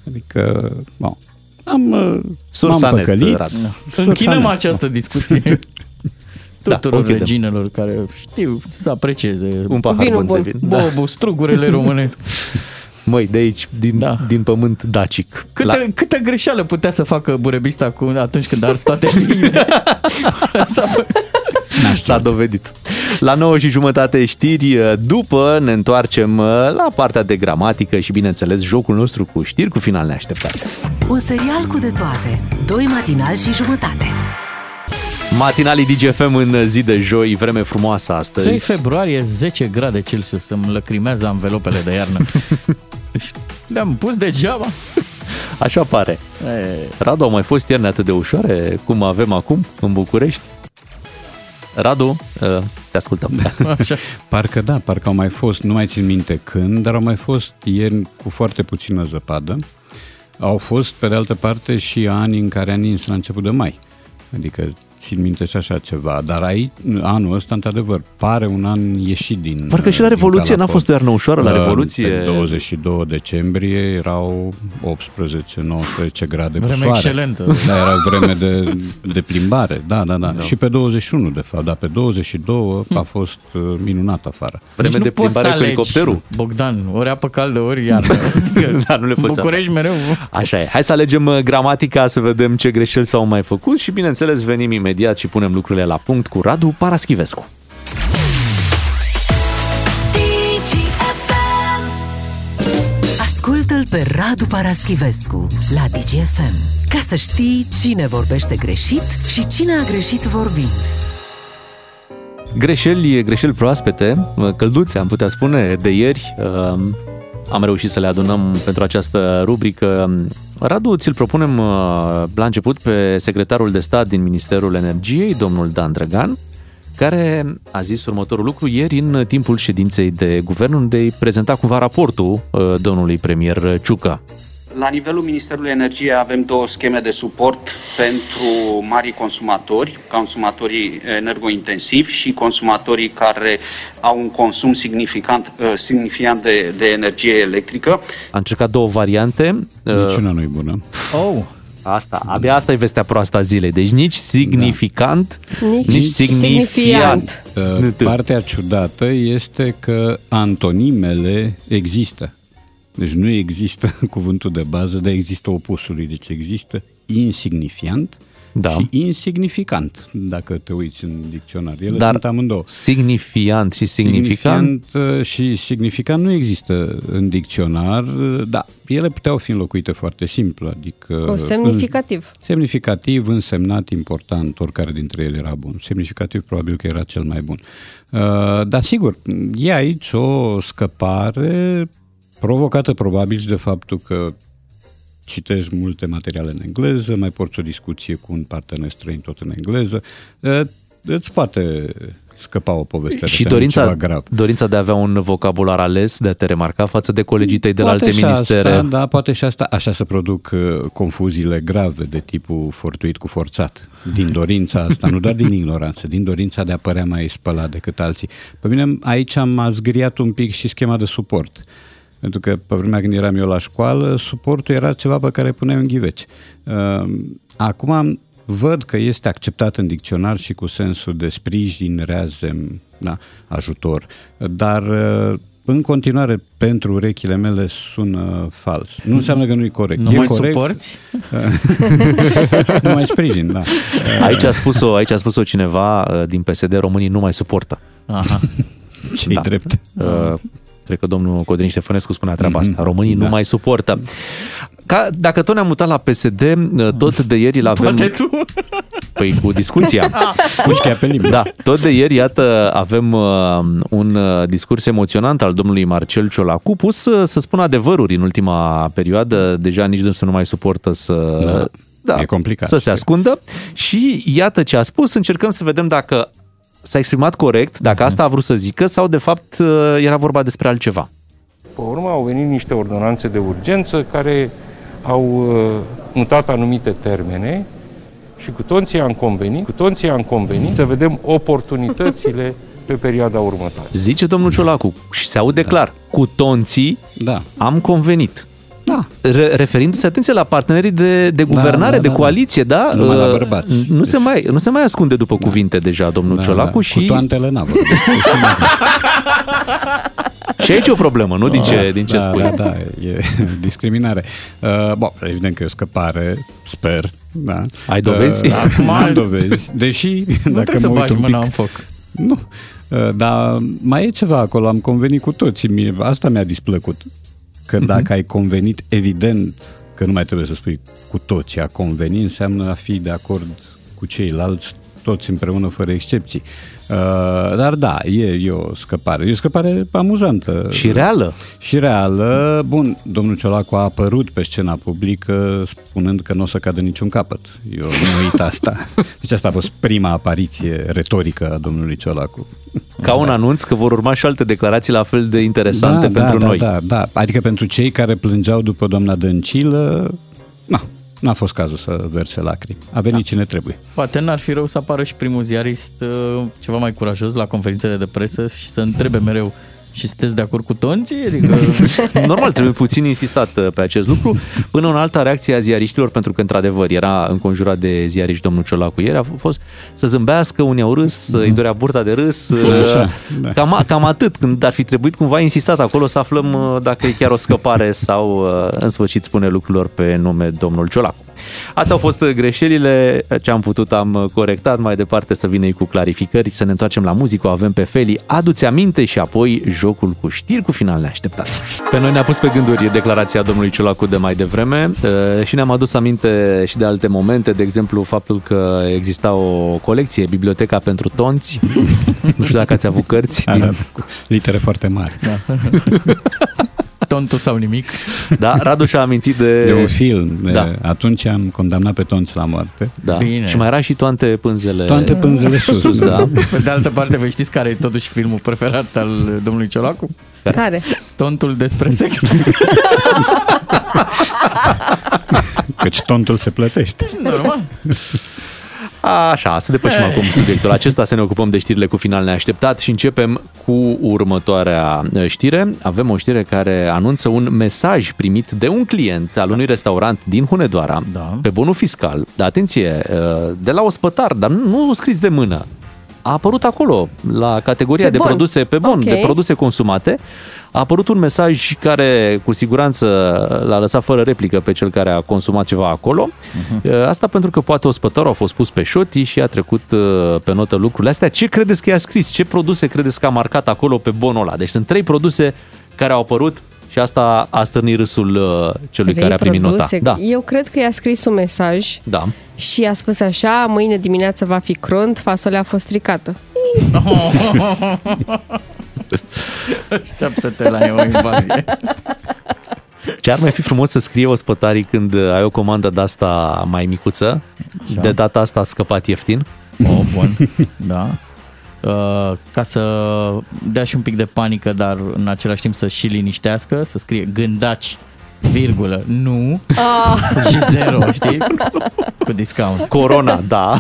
Adică, bon, am, uh, Sursa m-am net, păcălit. Radu. Sursa Închinăm net. această discuție tuturor o închidem. reginelor care știu să aprecieze un pahar Vinul bun, bun. de vin. Da. bobul, strugurile românesc. Măi, de aici, din, Da. din pământ dacic. Câtă, La... câtă greșeală putea să facă burebista cu, atunci când a ars toate vinile? S-a- S-a dovedit. La 9 și jumătate știri, după ne întoarcem uh, la partea de gramatică și bineînțeles jocul nostru cu știri cu final neașteptat. Un serial cu de toate. Doi matinali și jumătate. Matinalii DGFM în zi de joi, vreme frumoasă 3 astăzi. februarie, 10 grade Celsius, îmi lăcrimează anvelopele de iarnă. Le-am pus degeaba. Așa pare. E, Radu, au mai fost ierne atât de ușoare cum avem acum în București? Radu, uh, te ascultăm. așa. Parcă da, parcă au mai fost, nu mai țin minte când, dar au mai fost ieri cu foarte puțină zăpadă. Au fost, pe de altă parte, și ani în care a nins la început de mai. Adică țin minte și așa ceva, dar aici, anul ăsta, într-adevăr, pare un an ieșit din Parcă și la din Revoluție n-a calapot. fost o iarnă ușoară la Uh, Revoluție. Pe 22 decembrie erau 18-19 grade Vreme cu soare. excelentă. Da, era vreme de, de plimbare, da, da, da, Și pe 21, de fapt, dar pe 22 a fost uh, minunat afară. Vreme Nici de nu poți plimbare să cu alegi, elicopterul. Bogdan, ori apă caldă, ori iarnă. Adică Dar nu le poți București mereu. Așa e. Hai să alegem uh, gramatica, să vedem ce greșeli s-au mai făcut și, bineînțeles, venim imediat și punem lucrurile la punct cu Radu Paraschivescu. Ascultă-l pe Radu Paraschivescu la DGFM ca să știi cine vorbește greșit și cine a greșit vorbind. Greșeli, greșeli proaspete, uh, călduțe, am putea spune, de ieri. uh, Am reușit să le adunăm pentru această rubrică. Radu, ți-l propunem uh, la început pe secretarul de stat din Ministerul Energiei, domnul Dan Drăgan, care a zis următorul lucru ieri în timpul ședinței de guvern, unde îi prezenta cumva raportul uh, domnului premier Ciucă. La nivelul Ministerului Energiei avem două scheme de suport pentru mari consumatori, consumatorii energointensivi și consumatorii care au un consum significant, uh, significant de, de energie electrică. A încercat două variante. uh, Niciuna nu e bună. Oh, Asta, abia asta e vestea proastă a zilei. Deci nici significant, Nici nici signifiant. signifiant. Uh, Partea ciudată este că antonimele există. Deci nu există cuvântul de bază, dar există opusului. Deci există insignifiant Da. și insignificant, dacă te uiți în dicționar. Ele Dar sunt amândouă. signifiant și significant, Signifiant uh, și significant nu există în dicționar, uh, dar ele puteau fi înlocuite foarte simplu, adică... O semnificativ. Semnificativ, însemnat, important, oricare dintre ele era bun. Semnificativ probabil că era cel mai bun. Uh, Dar sigur, e aici o scăpare provocată probabil și de faptul că citești multe materiale în engleză, mai porți o discuție cu un partener străin tot în engleză, Uh, îți poate scăpa o poveste și de dorința, ceva grav. dorința de a avea un vocabular ales, de a te remarca față de colegii tăi de la Poate alte și ministere. Asta, da, poate și asta. Așa se produc uh, confuziile grave de tipul fortuit cu forțat. Din dorința asta, nu doar din ignoranță, din dorința de a părea mai spălat decât alții. Pe mine aici am zgriat un pic și schema de suport. Pentru că pe vremea când eram eu la școală, suportul era ceva pe care puneai un ghiveci. Uh, Acum văd că este acceptat în dicționar și cu sensul de sprijin, reazem, da, ajutor, dar uh, în continuare, pentru urechile mele sună fals. Nu înseamnă că nu e corect. Nu e mai corect. suporți? nu mai sprijin, da. Aici a spus-o, aici a spus-o cineva uh, din PSD, românii nu mai suportă. Aha. Ce-i drept. Uh, Cred că domnul Codrin Ștefănescu spunea treaba Mhm. asta. Românii Da. nu mai suportă. Ca, dacă tot ne-am mutat la PSD, uh, tot de ieri îl avem... Poate tu. Păi cu discuția. Pușchea pe limbă. Da, tot de ieri, iată, avem uh, un uh, discurs emoționant al domnului Marcel Ciolacu, pus uh, să spună adevăruri în ultima perioadă. Deja nici dânsul nu mai suportă să... Da. E complicat, Să se știu. ascundă. Și iată ce a spus, încercăm să vedem dacă s-a exprimat corect, dacă asta a vrut să zică sau de fapt uh, era vorba despre altceva. Pe urmă au venit niște ordonanțe de urgență care au uh, mutat anumite termene și cu toții am convenit, cu toții am convenit să vedem oportunitățile pe perioada următoare. Zice domnul Ciolacu și se aude clar, cu tonții da. am convenit. Da. Re- referindu-se, atenție, la partenerii de, de guvernare, da, de da, da. coaliție, da? Numai la Uh, bărbați. Nu, se mai, nu se mai ascunde după cuvinte deja domnul Da, Ciolacu da. și... Cu toantele n-a vorbit. Și aici e o problemă, nu? Din ce, din ce da, spui. Da, da, e discriminare. Uh, bun, evident că e o scăpare, sper. Da. Ai dovezi? Uh, Acum- am dovezi, deși Nu dacă trebuie să mă uit bagi un mâna pic, în foc. Nu. Uh, Dar mai e ceva acolo, am convenit cu toții. Mie, asta mi-a displăcut. Că dacă ai convenit, evident că nu mai trebuie să spui cu toții. A conveni înseamnă a fi de acord cu ceilalți, toți împreună, fără excepții. Uh, dar da, e, e o scăpare. E o scăpare amuzantă. Și reală. Și reală. Bun, domnul Ciolacu a apărut pe scena publică spunând că nu o să cadă niciun capăt. Eu nu uit asta. Deci asta a fost prima apariție retorică a domnului Ciolacu. Ca un anunț că vor urma și alte declarații la fel de interesante da, pentru da, noi. Da, da, da. Adică pentru cei care plângeau după doamna Dăncilă, na, n-a fost cazul să verse lacrimi. A venit cine trebuie. Poate n-ar fi rău să apară și primul ziarist uh, ceva mai curajos la conferințele de presă și să întrebe mereu și sunteți de acord cu tonții? Adică... Normal, trebuie puțin insistat uh, pe acest lucru. Până în alta reacție a ziariștilor, pentru că într-adevăr era înconjurat de ziariști domnul Ciolacu ieri, a fost să zâmbească, unii au râs, îi dorea burta de râs. Așa, da. Cam, cam atât, când ar fi trebuit cumva insistat acolo să aflăm uh, dacă e chiar o scăpare sau uh, în sfârșit spune lucrurilor pe nume domnul Ciolacu. Astea au fost greșelile, ce am putut am corectat, mai departe să vină ei cu clarificări, să ne întoarcem la muzică, o avem pe Feli, adu-ți aminte și apoi jocul cu știri cu final neașteptat. Pe noi ne-a pus pe gânduri declarația domnului Ciolacu de mai devreme eh, și ne-am adus aminte și de alte momente, de exemplu faptul că exista o colecție, Biblioteca pentru Tonți, nu știu dacă ați avut cărți. Da, da, cu litere foarte mari. Da. Tontul sau nimic. Da, Radu și-a amintit de... De un film. De, Da. Atunci am condamnat pe tonți la moarte. Da. Bine. Și mai era și toate pânzele... Toate pânzele sus, sus da. da. Pe de altă parte, vă știți care e totuși filmul preferat al domnului Ciolacu? Care? Tontul despre sex. Căci tontul se plătește. Normal. Așa, să depășim Hey. acum subiectul acesta, să ne ocupăm de știrile cu final neașteptat și începem cu următoarea uh, știre. Avem o știre care anunță un mesaj primit de un client al unui restaurant din Hunedoara Da. pe bonul fiscal. Dar atenție, uh, de la ospătar, dar nu scris de mână. A apărut acolo, la categoria Pe de bon. produse pe bon, Ok. de produse consumate, a apărut un mesaj care cu siguranță l-a lăsat fără replică pe cel care a consumat ceva acolo. Uh-huh. Asta pentru că poate ospătarul a fost pus pe șoti și a trecut uh, pe notă lucrurile astea. Ce credeți că i-a scris? Ce produse credeți că a marcat acolo pe bonul ăla? Deci sunt trei produse care au apărut și asta a stârnit râsul uh, celui Trei care a primit nota. produse. Da, Eu cred că i-a scris un mesaj da. și a spus așa, mâine dimineață va fi crunt, fasolea a fost stricată. Așteaptă-te la o invazie. Ce ar mai fi frumos să scrie ospătarii când uh, ai o comandă de asta mai micuță? Așa. De data asta a scăpat ieftin? Oh, bun. Da. Uh, ca să dea și un pic de panică, dar în același timp să și liniștească, să scrie gândaci, virgulă, nu, Ah. și zero, știi? Cu discount. Corona, da.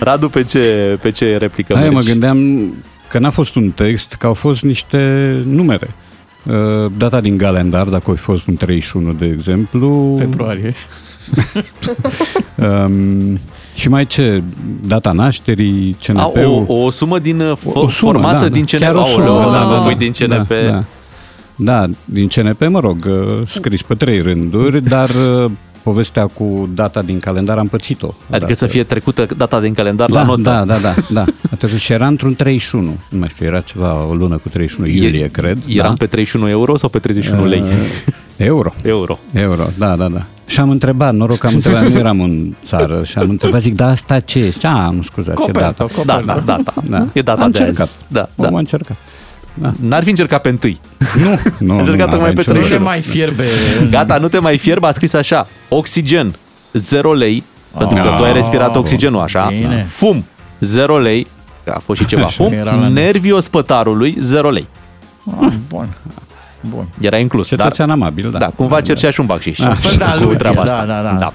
Radu, pe ce, pe ce replică Aia mă mergi? gândeam că n-a fost un text, că au fost niște numere. Uh, Data din calendar, dacă a fost un 31, de exemplu. Februarie. Um, și mai ce? Data nașterii, A, CNP-ul. o, o sumă din uh, O- o fo- sumă, formată da, din da. CNP. Chiar o sumă, Aoleu, da, da, da, voi da. din CNP. Da, da. Da, din CNP, mă rog, uh, scris pe trei rânduri, dar uh, povestea cu data din calendar am pățit-o. Adică să fie trecută data din calendar da, la notă. Da, da, da, da. Atunci și era într-un 31. Nu mai știu, era ceva o lună cu 31 iulie, E- cred. Eram da. pe 31 euro sau pe 31 lei? Uh, Euro. Euro. Euro, da, da, da. Și am întrebat, noroc că am întrebat, nu eram în țară, și am întrebat, zic, da, asta ce este? A, nu scuzați, e Copertă, data. copertă. Da, da, data. Da. E data am de încercat. azi. Da, Omul da. a încercat. Da. N-ar fi încercat pe întâi. Nu, nu, A încercat nu, tocmai n-avea pe nicio 31. logică. mai fierbe. Gata, nu te mai fierb, a scris așa. Oxigen, 0 lei, pentru că Ah, tu ai respirat oxigenul, așa. bine. Fum, 0 lei, că a fost și ceva Așa, fum. era la- Nervii ospătarului, 0 lei. Ah, bun. Bun. Era inclus. Cetățean amabil, da. Da, cumva cercea și un bacșiș. Ah, Cu da, aluzie, treaba da, asta. da, da. da.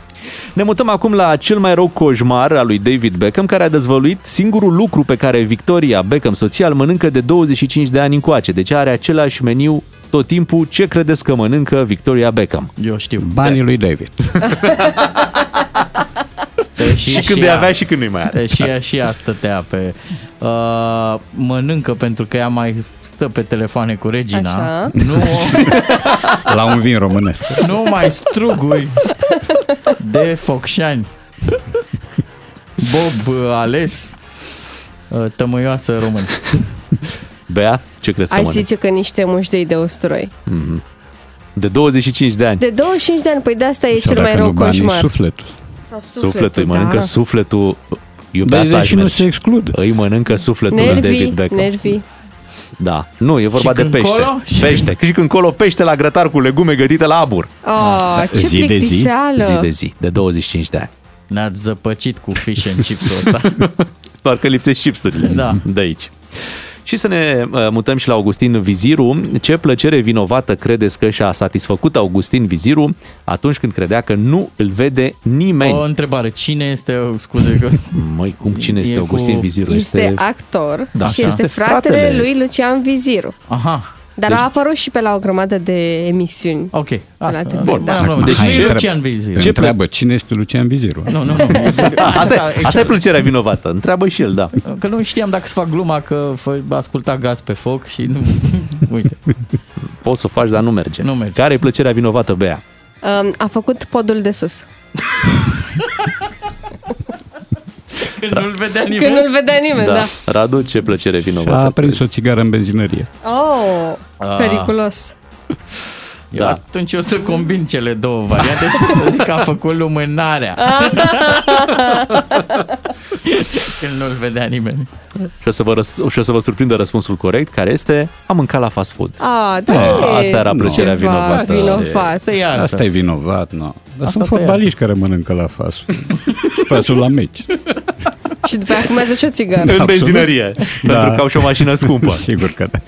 Ne mutăm acum la cel mai rău coșmar al lui David Beckham, care a dezvăluit singurul lucru pe care Victoria Beckham, soția, îl mănâncă de 25 de ani încoace. Deci are același meniu tot timpul. Ce credeți că mănâncă Victoria Beckham? Eu știu. Banii lui David. Și, și când îi ea- avea și când nu-i mai are. Și ea și ea stătea pe... Uh, mănâncă pentru că ea mai stă pe telefoane cu Regina. Așa. Nu, La un vin românesc. nu mai struguri de focșani. Bob uh, ales uh, tămâioasă român. Bea, ce crezi că Ai mănâncă? zice că niște muștei de usturoi. Mhm. De 25 de ani. De 25 de ani, păi de asta e Sau cel mai dacă rău nu banii, coșmar. sufletul. Sau Sufletul, îi mănâncă da. sufletul. Eu pe Dar asta aș deși nu merge. se exclud. Îi mănâncă sufletul lui David Nervii, Beckham. nervii. Da. Nu, e vorba Și de când pește. colo? Pește. Și când colo pește la grătar cu legume gătite la abur. Oh, ce Zi de zi, plictiseală. Zi de zi, de 25 de ani. Ne-ați zăpăcit cu fish and chips-ul ăsta. Doar că lipsesc chipsurile Da. de aici. Și să ne uh, mutăm și la Augustin Viziru. Ce plăcere vinovată credeți că și-a satisfăcut Augustin Viziru atunci când credea că nu îl vede nimeni? O întrebare. Cine este, scuze că... Măi, cum cine este E cu- Augustin Viziru? Este actor Da, și așa. este Este fratele fratele. lui Lucian Viziru. Aha, Dar Deci- a apărut și pe la o grămadă de emisiuni. ok. la Ah, TV, bun, da. am rămas. Deci Deci nu ce- e Lucian Viziru. Ce întreabă cine este Lucian Viziru? Nu, nu, nu. Asta, e- asta e plăcerea vinovată. Întreabă și el, da. Că nu știam dacă să fac gluma că fă, asculta gaz pe foc și nu... Uite. Poți să o faci, dar nu merge. Nu merge. Care e plăcerea vinovată, Bea? Um, a făcut podul de sus. Când nu-l vedea nimeni. Când nu-l vedea nimeni, da. Radu, ce plăcere Și a vinovată? aprins o țigară în benzinărie. Oh, Ah. periculos. Eu Da. atunci o să combin cele două variante și să zic că a făcut lumânarea. Când nu-l vedea nimeni. Și o să vă, răs- și o să vă surprindă răspunsul corect, care este am mâncat la fast food. Ah, da. Ah, e asta era plăcerea ceva vinovată. Vinovat. Se iartă. Asta e vinovat, nu. Dar Asta sunt se fotbaliști care mănâncă la fast food. și pasul la meci. Și după aia fumează și o țigară. În Absolut. benzinărie, Da. pentru că au și o mașină scumpă. Sigur că da.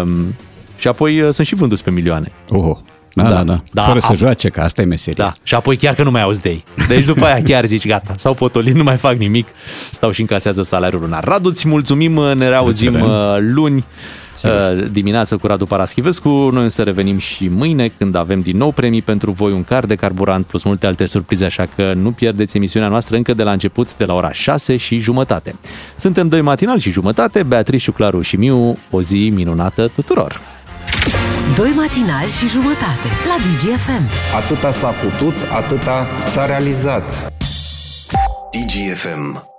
Um, și apoi uh, sunt și vânduți pe milioane. Oh, Da, da, da. Da, Fără a- să joace, că asta e meseria. Da, și apoi chiar că nu mai auzi de ei. Deci după aia chiar zici, gata, sau potolin, nu mai fac nimic, stau și încasează salariul lunar. Radu, îți mulțumim, ne reauzim Mulțumim. uh, luni uh, dimineață cu Radu Paraschivescu. Noi o să revenim și mâine când avem din nou premii pentru voi, un car de carburant plus multe alte surprize, așa că nu pierdeți emisiunea noastră încă de la început, de la ora 6 și jumătate. Suntem doi matinal și jumătate, Beatrice, Claru și Miu, o zi minunată tuturor! Doi matinali și jumătate la DGFM. Atâta s-a putut, atâta s-a realizat. DGFM